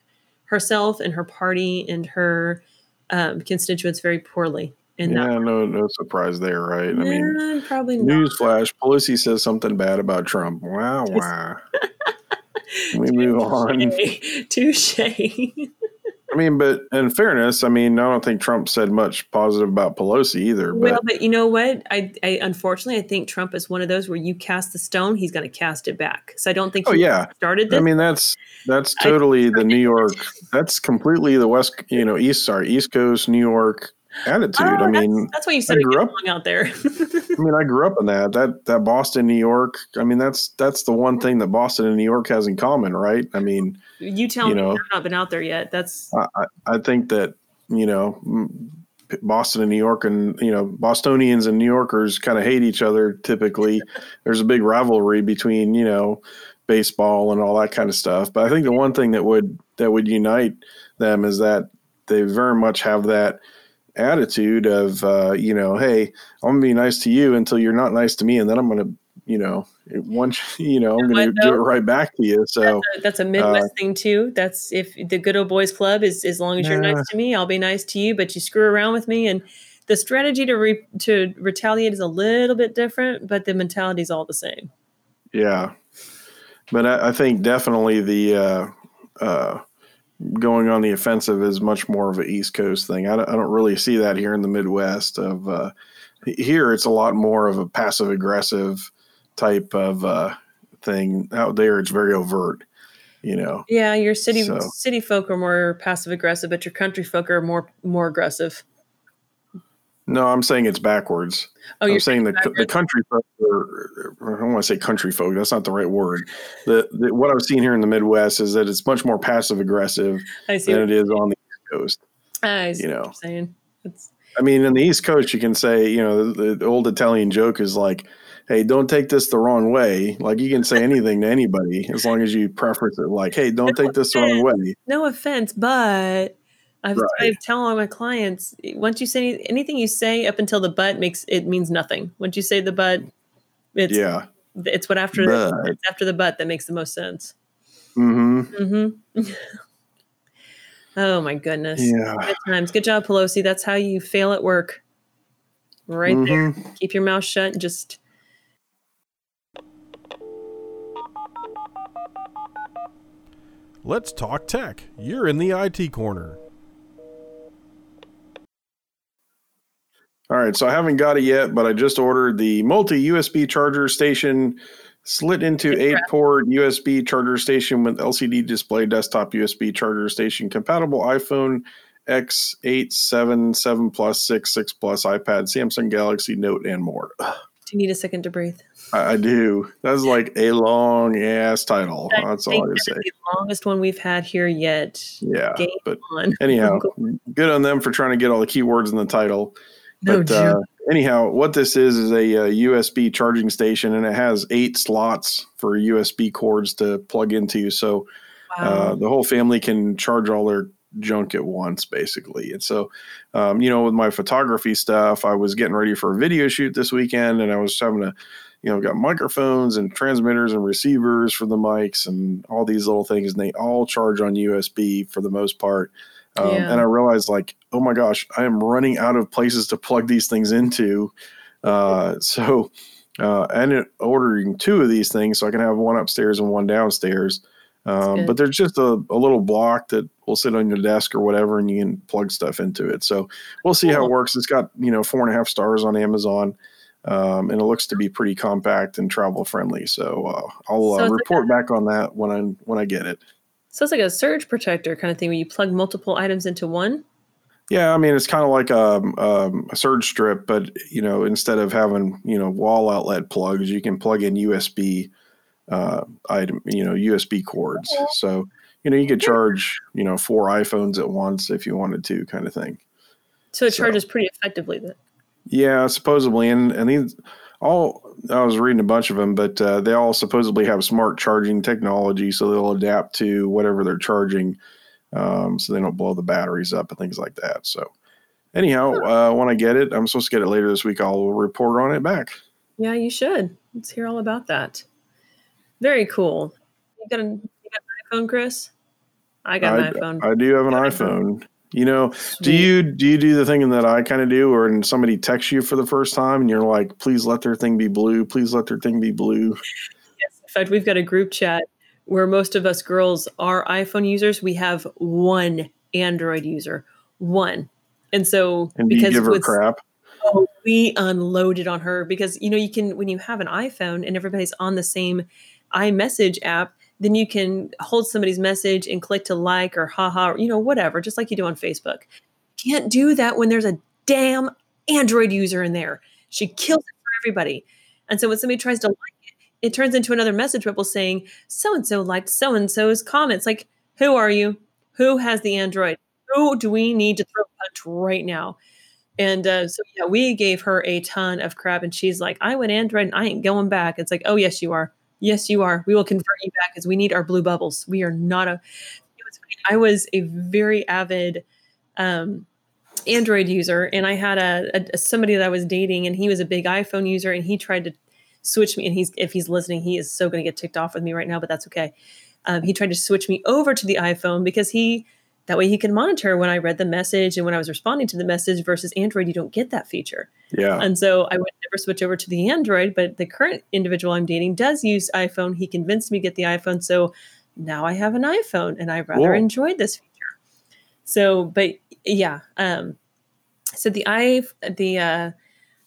herself and her party and her um, constituents very poorly. In yeah, that. no, no surprise there, right? I mean, probably newsflash: Pelosi says something bad about Trump. Wow, wow. we move on. Touche. I mean, but in fairness, I mean, I don't think Trump said much positive about Pelosi either. But. Well, but you know what? I, I unfortunately, I think Trump is one of those where you cast the stone, he's going to cast it back. So I don't think. Oh yeah, started. This. I mean, that's that's totally the New York. That's completely the West. You know, East. Sorry, East Coast New York attitude. Oh, I mean, that's, that's why you said I grew up out there. I mean, I grew up in that. That that Boston, New York. I mean, that's that's the one thing that Boston and New York has in common, right? I mean, you tell you me, know, I've not been out there yet. That's I, I think that you know. Boston and New York, and you know, Bostonians and New Yorkers kind of hate each other. Typically, there's a big rivalry between you know baseball and all that kind of stuff. But I think the one thing that would that would unite them is that they very much have that attitude of uh, you know, hey, I'm gonna be nice to you until you're not nice to me, and then I'm gonna you know once you know i'm gonna do it right back to you. So that's a, that's a midwest uh, thing too. That's if the good old boys club is as long as you're nice to me i'll be nice to you but you screw around with me. And the strategy to re, to retaliate is a little bit different but the mentality is all the same. Yeah. But i, I think definitely the uh, uh, going on the offensive is much more of an East Coast thing. I don't, I don't really see that here in the Midwest. Of uh, here, it's a lot more of a passive aggressive type of uh, thing. Out there, it's very overt. You know. Yeah, your city so. city folk are more passive aggressive, but your country folk are more more aggressive. No, I'm saying it's backwards. Oh, I'm saying the, the country folk, are, I don't want to say country folk. That's not the right word. The, the, what I've seen here in the Midwest is that it's much more passive aggressive than it is on the East Coast. I see you know, saying. It's, I mean, in the East Coast, you can say, you know, the, the, old Italian joke is like, hey, don't take this the wrong way. Like you can say anything to anybody as long as you preference it. Like, hey, don't no take this the wrong way. No offense, but I've, right. I tell all my clients once you say anything you say up until the but makes it means nothing. Once you say the but, it's yeah, it's what after the, it's after the but that makes the most sense. Mm-hmm. Mm-hmm. oh my goodness. Yeah. Good times. Good job, Pelosi. That's how you fail at work. Right mm-hmm. there. Keep your mouth shut. And just. Let's talk tech. You're in the IT corner. All right, so I haven't got it yet, but I just ordered the multi USB charger station, slit into eight port USB charger station with LCD display, desktop USB charger station, compatible iPhone X8, 7, 7 Plus, 6, 6 Plus, iPad, Samsung Galaxy Note, and more. Do you need a second to breathe? I, I do. That's like a long ass title. I That's all I say. The longest one we've had here yet. Yeah. Game but on. anyhow, good on them for trying to get all the keywords in the title. But uh, anyhow, what this is is a, a, USB charging station, and it has eight slots for USB cords to plug into. So uh, wow. uh, the whole family can charge all their junk at once, basically. And so, um, you know, with my photography stuff, I was getting ready for a video shoot this weekend, and I was having to, you know, got microphones and transmitters and receivers for the mics and all these little things, and they all charge on USB for the most part. Um, yeah. And I realized, like, oh my gosh, I am running out of places to plug these things into. Uh, so uh, I ended up ordering two of these things so I can have one upstairs and one downstairs. Um, but there's just a, a little block that will sit on your desk or whatever, and you can plug stuff into it. So we'll see how it works. It's got you know four and a half stars on Amazon, um, and it looks to be pretty compact and travel friendly. So uh, I'll So uh, it's like report back on that when I when I get it. So it's like a surge protector kind of thing where you plug multiple items into one. Yeah, I mean it's kind of like a, um, a surge strip, but you know instead of having you know wall outlet plugs, you can plug in USB uh, item, you know USB cords. So you know you could charge you know four iPhones at once if you wanted to, kind of thing. So it So- charges pretty effectively then. Yeah, supposedly, and and these all I was reading a bunch of them, but uh, they all supposedly have smart charging technology, so they'll adapt to whatever they're charging, um, so they don't blow the batteries up and things like that. So, anyhow, uh, when I get it, I'm supposed to get it later this week. I'll report on it back. Yeah, you should. Let's hear all about that. Very cool. You got, a, you got an iPhone, Chris? I got an I, iPhone. I do have an an iPhone. You know, do you do you do the thing that I kind of do, or when somebody texts you for the first time and you're like, "Please let their thing be blue. Please let their thing be blue." Yes. In fact, we've got a group chat where most of us girls are iPhone users. We have one Android user, one. And so And do you because give her crap? Oh, we unloaded on her because you know you can when you have an iPhone and everybody's on the same iMessage app, then you can hold somebody's message and click to like or haha or you know whatever, just like you do on Facebook. Can't do that when there's a damn Android user in there. She kills it for everybody. And so when somebody tries to like it, it turns into another message bubble saying so and so liked so and so's comments. Like, who are you? Who has the Android? Who do we need to throw a punch right now? And uh, so, yeah, we gave her a ton of crap. And she's like, I went Android and I ain't going back. It's like, oh, yes, you are. Yes, you are. We will convert you back because we need our blue bubbles. We are not a. Was. I was a very avid um, Android user, and I had a, a somebody that I was dating, and he was a big iPhone user, and he tried to switch me. And he's if he's listening, he is so going to get ticked off with me right now, but that's okay. Um, he tried to switch me over to the iPhone because he that way he can monitor when I read the message and when I was responding to the message versus Android, you don't get that feature. Yeah. And so I would never switch over to the Android, but the current individual I'm dating does use iPhone. He convinced me to get the iPhone. So now I have an iPhone and I rather enjoyed this feature. So, but yeah, um, so the i the uh,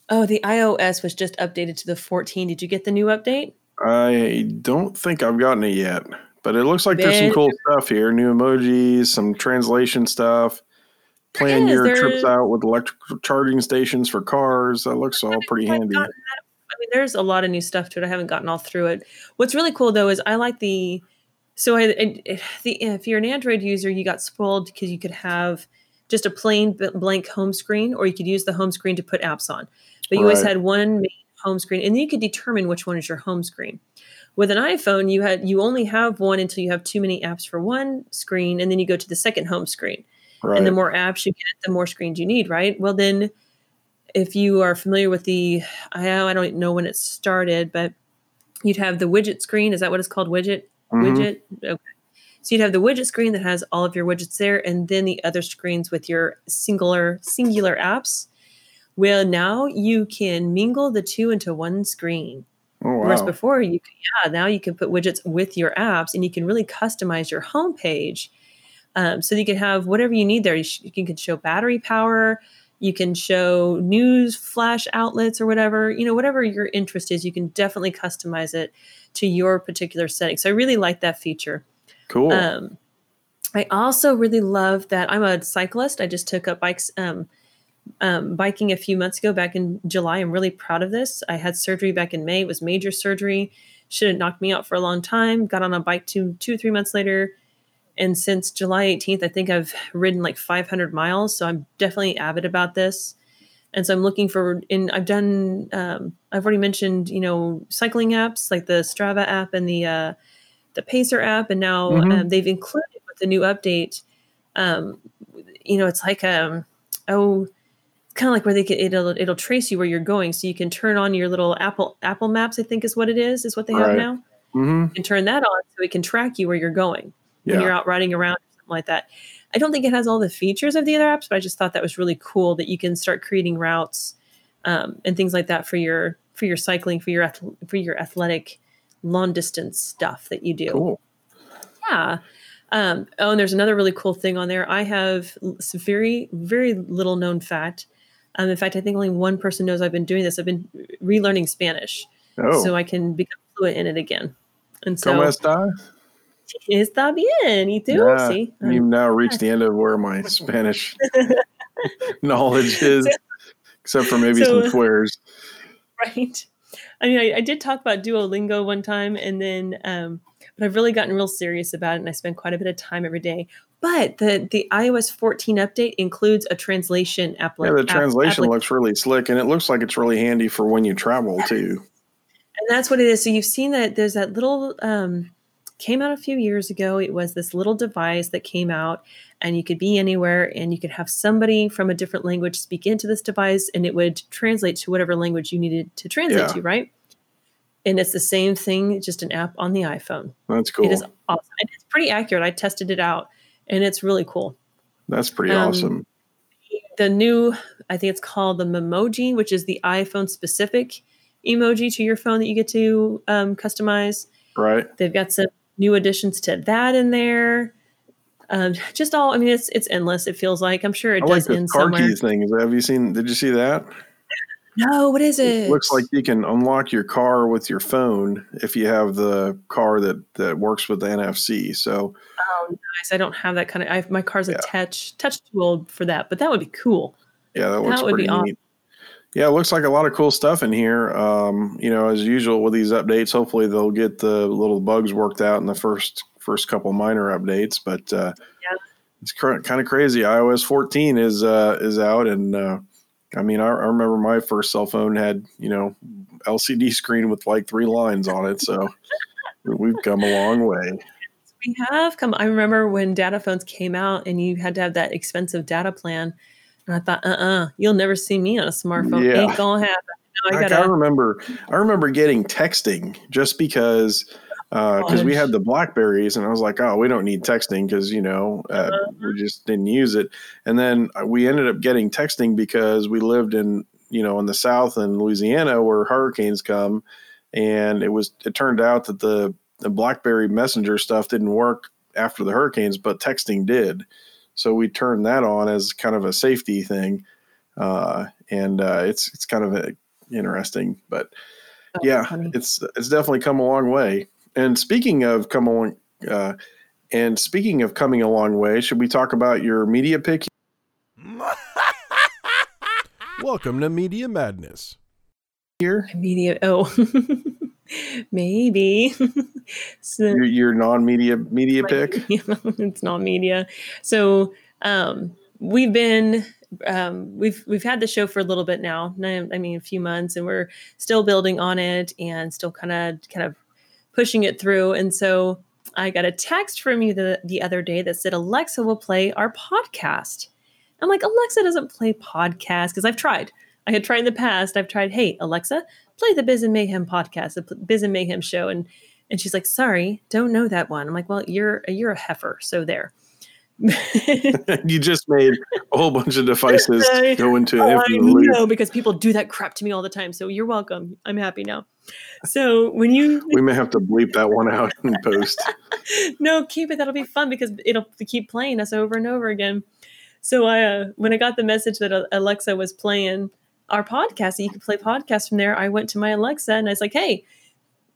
oh the iOS was just updated to the 14. Did you get the new update? I don't think I've gotten it yet, but it looks like there's some cool stuff here. New emojis, some translation stuff. Plan your there trips is. out with electric charging stations for cars. That looks all pretty handy. I mean, there's a lot of new stuff to it. I haven't gotten all through it. What's really cool though is I like the. So I, I- the if you're an Android user, you got spoiled because you could have just a plain blank home screen, or you could use the home screen to put apps on. But you always had one main home screen, and then you could determine which one is your home screen. With an iPhone, you had you only have one until you have too many apps for one screen, and then you go to the second home screen Right. and the more apps you get, the more screens you need, right? Well, then, if you are familiar with the, I, I don't know when it started, but you'd have the widget screen. Is that what it's called? Widget? Mhm. Widget? Okay. So you'd have the widget screen that has all of your widgets there, and then the other screens with your singular singular apps. Well, now you can mingle the two into one screen. Oh, Whereas before, you could- yeah, now you can put widgets with your apps, and you can really customize your homepage. Um, so you can have whatever you need there. You, sh- you can show battery power. You can show news flash outlets or whatever. You know, whatever your interest is, you can definitely customize it to your particular setting. So I really like that feature. Cool. Um, I also really love that I'm a cyclist. I just took up bikes, um, um, biking a few months ago, back in July. I'm really proud of this. I had surgery back in May. It was major surgery. Should have knocked me out for a long time. Got on a bike two, two, three months later. And since July 18th, I think I've ridden like 500 miles. So I'm definitely avid about this. And so I'm looking for, and I've done, um, I've already mentioned, you know, cycling apps like the Strava app and the, uh, the Pacer app, and now Mhm. um, they've included with the new update. Um, you know, it's like um, oh, kind of like where they can it'll it'll trace you where you're going, so you can turn on your little Apple Apple Maps. I think is what it is. Is what they have Right. now. hmm And turn that on so it can track you where you're going when you're out riding around something like that. I don't think it has all the features of the other apps, but I just thought that was really cool that you can start creating routes um, and things like that for your for your cycling for your for your athletic long distance stuff that you do. Cool. Yeah. Um, oh, and there's another really cool thing on there. I have very, very little known fact. Um, in fact, I think only one person knows I've been doing this. I've been relearning Spanish, Oh, so I can become fluent in it again. And so, ¿Cómo está? está bien. ¿Y tú? Yeah, Sí. You've now reached the end of where my Spanish knowledge is, except for maybe So- some swears. right i mean I, I did talk about duolingo one time and then um but i've really gotten real serious about it and i spend quite a bit of time every day but the the ios 14 update includes a translation app Yeah, the translation applic- looks really slick, and it looks like it's really handy for when you travel too. and that's what it is so you've seen that there's that little um came out a few years ago it was this little device that came out and you could be anywhere and you could have somebody from a different language speak into this device and it would translate to whatever language you needed to translate Yeah. to right and it's the same thing just an app on the iphone That's cool. It is awesome. And it's pretty accurate. I tested it out and it's really cool. That's pretty um, awesome. The new, I think it's called the Memoji, which is the iPhone specific emoji to your phone that you get to um, customize. Right? They've got some new additions to that in there. Um, just all, I mean, it's it's endless. It feels like I'm sure it I like does the end car somewhere. key thing. Have you seen? Did you see that? No, what is it? It looks like you can unlock your car with your phone if you have the car that that works with the NFC. So oh, nice. I don't have that kind of. I have, my car's a Yeah. touch touch too old for that, but that would be cool. yeah, that looks That would be pretty awesome. neat. Yeah, it looks like a lot of cool stuff in here. Um, you know, as usual with these updates, hopefully they'll get the little bugs worked out in the first first couple minor updates. But uh, Yeah. it's kind of crazy. iOS 14 is uh, is out, and uh, I mean, I, I remember my first cell phone had you know LCD screen with like three lines on it. So we've come a long way. We have come. I remember when data phones came out and you had to have that expensive data plan. And I thought, uh uh-uh, uh, you will never see me on a smartphone. Yeah. Ain't gonna happen. Now I gotta. I remember, I remember getting texting just because, because we had the Blackberries, and I was like, oh, we don't need texting because you know uh, we just didn't use it. And then uh, we ended up getting texting because we lived in you know in the South in Louisiana where hurricanes come, and it was it turned out that the the BlackBerry Messenger stuff didn't work after the hurricanes, but texting did. So we turned that on as kind of a safety thing, uh, and uh, it's it's kind of a, interesting. But Oh, yeah, funny. it's it's definitely come a long way. And speaking of come along, uh, and speaking of coming a long way, should we talk about your media pick Welcome to Media Madness. here? Media. Oh, maybe. so, Your, your non-media media pick? it's non-media. So um, we've been um, we've we've had the show for a little bit now. I I mean, a few months, and we're still building on it and still kind of kind of pushing it through. And so I got a text from you the the other day that said Alexa will play our podcast. I'm like, Alexa doesn't play podcasts because I've tried. I had tried in the past. I've tried, hey, Alexa, play the Biz and Mayhem podcast, the Biz and Mayhem show. And and she's like, sorry, don't know that one. I'm like, well, you're you're a heifer, so there. you just made a whole bunch of devices go into Oh, I know because people do that crap to me all the time. So you're welcome. I'm happy now. So when you We may have to bleep that one out in post. no, keep it. That'll be fun because it'll keep playing us over and over again. So I, uh, when I got the message that uh, Alexa was playing our podcast, and you could play podcasts from there, I went to my Alexa and I was like, "Hey,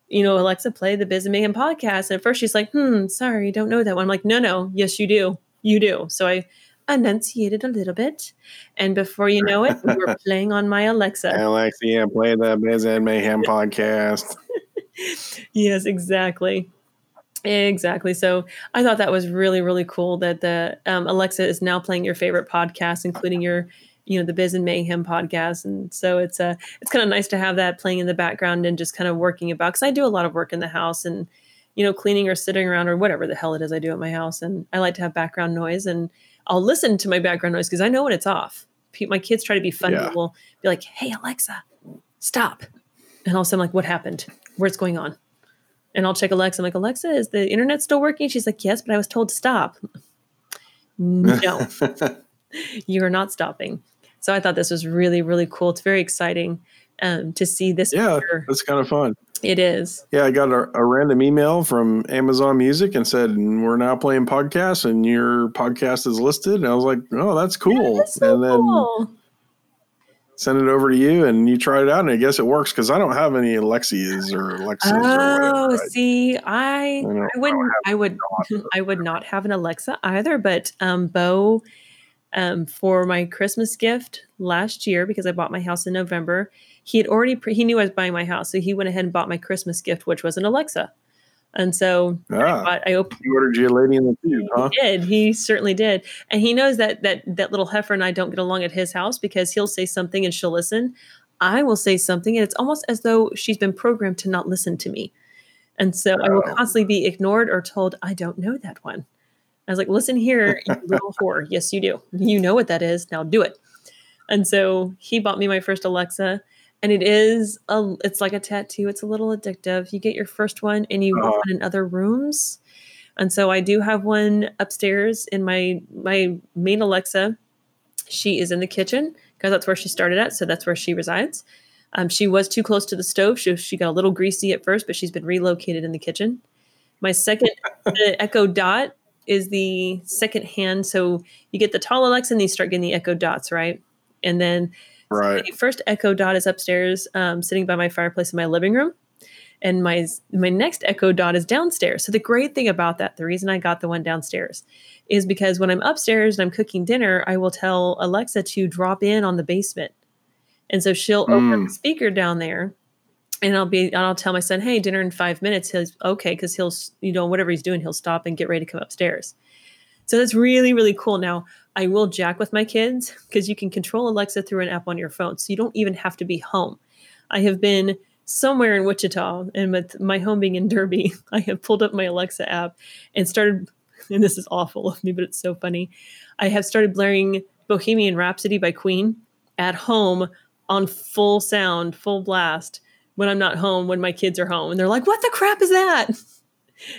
you know, Alexa, play the Biz and Mayhem podcast." And at first she's like, "Hmm, sorry, don't know that one." I'm like, "No, no, yes, you do, you do." So I enunciated a little bit, and before you know it, we were playing on my Alexa. Alexia, play the Biz and Mayhem podcast. yes, exactly. Exactly. So I thought that was really, really cool that the um, Alexa is now playing your favorite podcast, including your, you know, the Biz and Mayhem podcast. And so it's uh, it's kind of nice to have that playing in the background and just kind of working about because I do a lot of work in the house and, you know, cleaning or sitting around or whatever the hell it is I do at my house. And I like to have background noise and I'll listen to my background noise because I know when it's off. My kids try to be funny. Yeah. Will be like, "Hey Alexa, stop," and all of a sudden, like, "What happened? What's going on?" And I'll check Alexa. I'm like, Alexa, is the internet still working? She's like, yes, but I was told to stop. No, you are not stopping. So I thought this was really, really cool. It's very exciting um, to see this. yeah, that's kind of fun. It is. Yeah, I got a, a random email from Amazon Music and said we're now playing podcasts and your podcast is listed. And I was like, oh, that's cool. So and then cool. send it over to you and you try it out and I guess it works because I don't have any Alexias or Alexas or Oh, whatever. See, I I I wouldn't don't I would I would not have an Alexa either, but um Bo um for my Christmas gift last year because I bought my house in November, he had already pre- he knew I was buying my house, so he went ahead and bought my Christmas gift which was an Alexa. And so ah, I, I opened you ordered you a lady in the tube, huh? he did. He certainly did. And he knows that that that little heifer and I don't get along at his house because he'll say something and she'll listen. I will say something and it's almost as though she's been programmed to not listen to me. And so I will Oh. constantly be ignored or told, I don't know that one. I was like, listen here, you little whore. Yes, you do. You know what that is. Now do it. And so he bought me my first Alexa. And it is a it's like a tattoo. It's a little addictive. You get your first one and you Uh-huh. want one in other rooms. And so I do have one upstairs in my my main Alexa. She is in the kitchen because that's where she started at. So that's where she resides. Um, she was too close to the stove. She, she got a little greasy at first, but she's been relocated in the kitchen. My second the Echo Dot is the second hand. So you get the tall Alexa and you start getting the Echo Dots, right? And then Right. the first Echo Dot is upstairs, um, sitting by my fireplace in my living room, and my my next Echo Dot is downstairs. So the great thing about that, the reason I got the one downstairs, is because when I'm upstairs and I'm cooking dinner, I will tell Alexa to drop in on the basement, and so she'll open Mm. the speaker down there. And I'll be, and I'll tell my son, "Hey, dinner in five minutes." He's okay because he'll, you know, whatever he's doing, he'll stop and get ready to come upstairs. So that's really, really cool. Now, I will jack with my kids because you can control Alexa through an app on your phone. So you don't even have to be home. I have been somewhere in Wichita and with my home being in Derby, I have pulled up my Alexa app and started, and this is awful of me, but it's so funny. I have started blaring Bohemian Rhapsody by Queen at home on full sound, full blast when I'm not home, when my kids are home. And they're like, what the crap is that?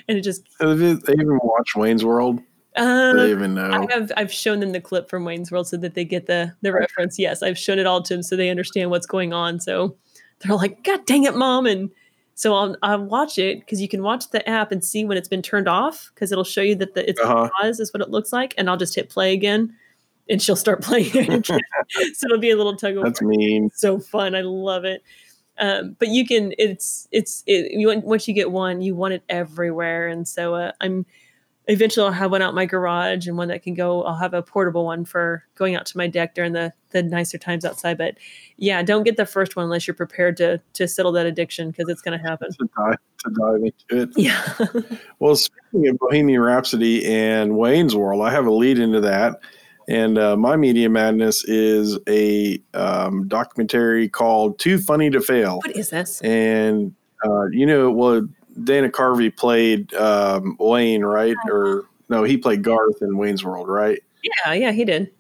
And it just, Have they they even watched Wayne's World? Do they even know? I have I've shown them the clip from Wayne's World so that they get the the reference. Yes, I've shown it all to them so they understand what's going on. So they're like, "God dang it, mom!" And so I'll I'll watch it because you can watch the app and see when it's been turned off because it'll show you that the it's Uh-huh. pause is what it looks like, and I'll just hit play again, and she'll start playing again. so it'll be a little tug of war That's mean. so fun. I love it. Um, but you can, it's, it's, it, you, want- once you get one, you want it everywhere. And so, uh, I'm eventually I'll have one out in my garage and one that can go, I'll have a portable one for going out to my deck during the, the nicer times outside. But yeah, don't get the first one unless you're prepared to, to settle that addiction because it's going to happen. To dive, to dive into it. Yeah. Well, speaking of Bohemian Rhapsody and Wayne's World, I have a lead into that. And uh, my media madness is a um, documentary called Too Funny to Fail. what is this? And, uh, you know, well, Dana Carvey played um, Wayne, right? Or no, he played Garth in Wayne's World, right? Yeah. Yeah. He did.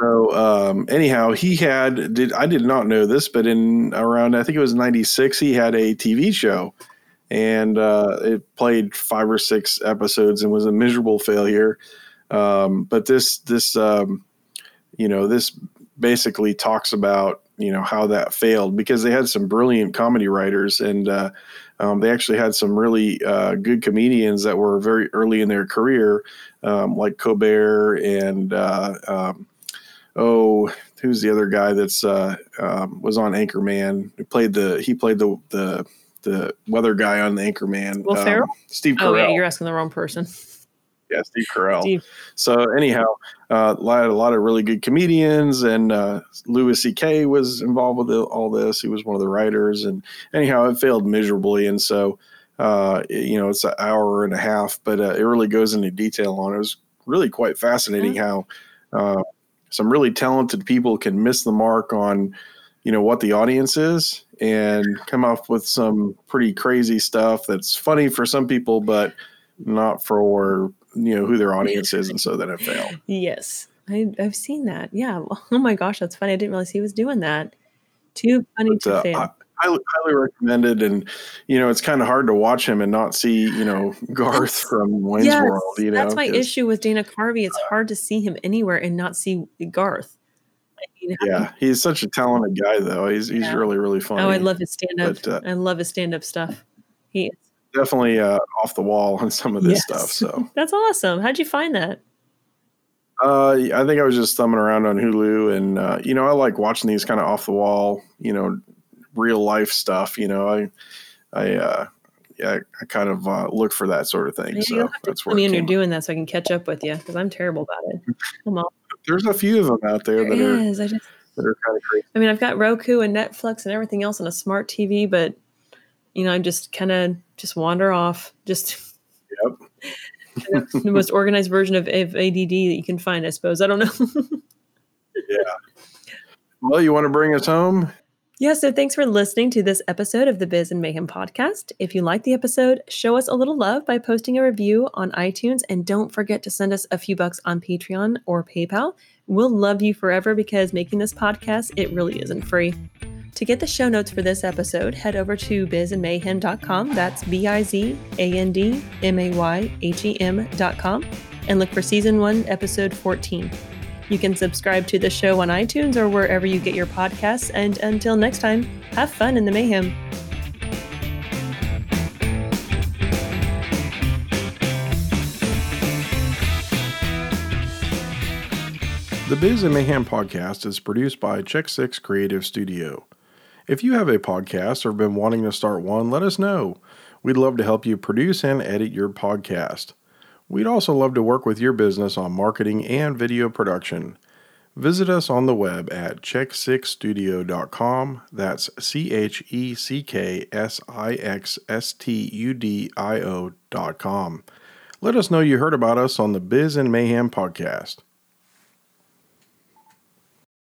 So um, anyhow, he had did I did not know this, but in around I think it was '96, he had a TV show, and uh, it played five or six episodes and was a miserable failure. Um, but this this um, you know this basically talks about you know how that failed because they had some brilliant comedy writers and uh, um, they actually had some really uh, good comedians that were very early in their career, um, like Colbert and uh, um, oh, who's the other guy that's uh, um, was on Anchorman? He played the he played the the the weather guy on the Anchorman. Will Ferrell? Steve Carell. Oh yeah. You're asking the wrong person. Yeah, Steve Carell. Steve. So anyhow, uh, a lot, a lot of really good comedians, and uh, Louis C.K. was involved with the, all this. He was one of the writers, and anyhow, it failed miserably. And so, uh, it- you know, it's an hour and a half, but uh, it really goes into detail on it. It was really quite fascinating how uh, some really talented people can miss the mark on, you know, what the audience is, and come up with some pretty crazy stuff that's funny for some people, but not for you know who their audience is, and so then it failed. Yes, I, I've seen that. Yeah. Oh my gosh, that's funny. I didn't realize he was doing that. Too funny But, to uh, fail. I, highly, highly recommended, and you know it's kind of hard to watch him and not see you know Garth from Wayne's Yes, World. You know, that's my issue with Dana Carvey. It's hard to see him anywhere and not see Garth. I You know, how Yeah, he's such a talented guy, though. He's he's Yeah. really really funny. Oh, I love his stand up. Uh, I love his stand up stuff. He definitely uh, off the wall on some of this Yes. stuff. So that's awesome. How'd you find that? uh, I think I was just thumbing around on Hulu, and uh, you know I like watching these kind of off the wall, you know, real life stuff. You know, I I uh, yeah, I kind of uh, look for that sort of thing. Maybe so you'll have to that's where me it when you're doing that so I can catch up with you because I'm terrible about it. There's a few of them out there, There that are. I just that are kind of crazy. I mean, I've got Roku and Netflix and everything else on a smart TV, but you know, I'm just kind of just wander off. Just Yep. the most organized version of, ADD that you can find, I suppose. I don't know. Yeah. Well, you want to bring us home? yeah, so thanks for listening to this episode of the Biz and Mayhem podcast. If you like the episode, show us a little love by posting a review on iTunes and don't forget to send us a few bucks on Patreon or PayPal. We'll love you forever because making this podcast, it really isn't free. To get the show notes for this episode, head over to bizandmayhem.com. That's B I Z A N D M A Y H E M.com and look for season one, episode 14. You can subscribe to the show on iTunes or wherever you get your podcasts. And until next time, have fun in the mayhem. The Biz and Mayhem podcast is produced by Check Six Creative Studio. If you have a podcast or been wanting to start one, let us know. We'd love to help you produce and edit your podcast. We'd also love to work with your business on marketing and video production. Visit us on the web at check6studio.com. That's C H E C K S I X S T U D I O.com. Let us know you heard about us on the Biz and Mayhem podcast.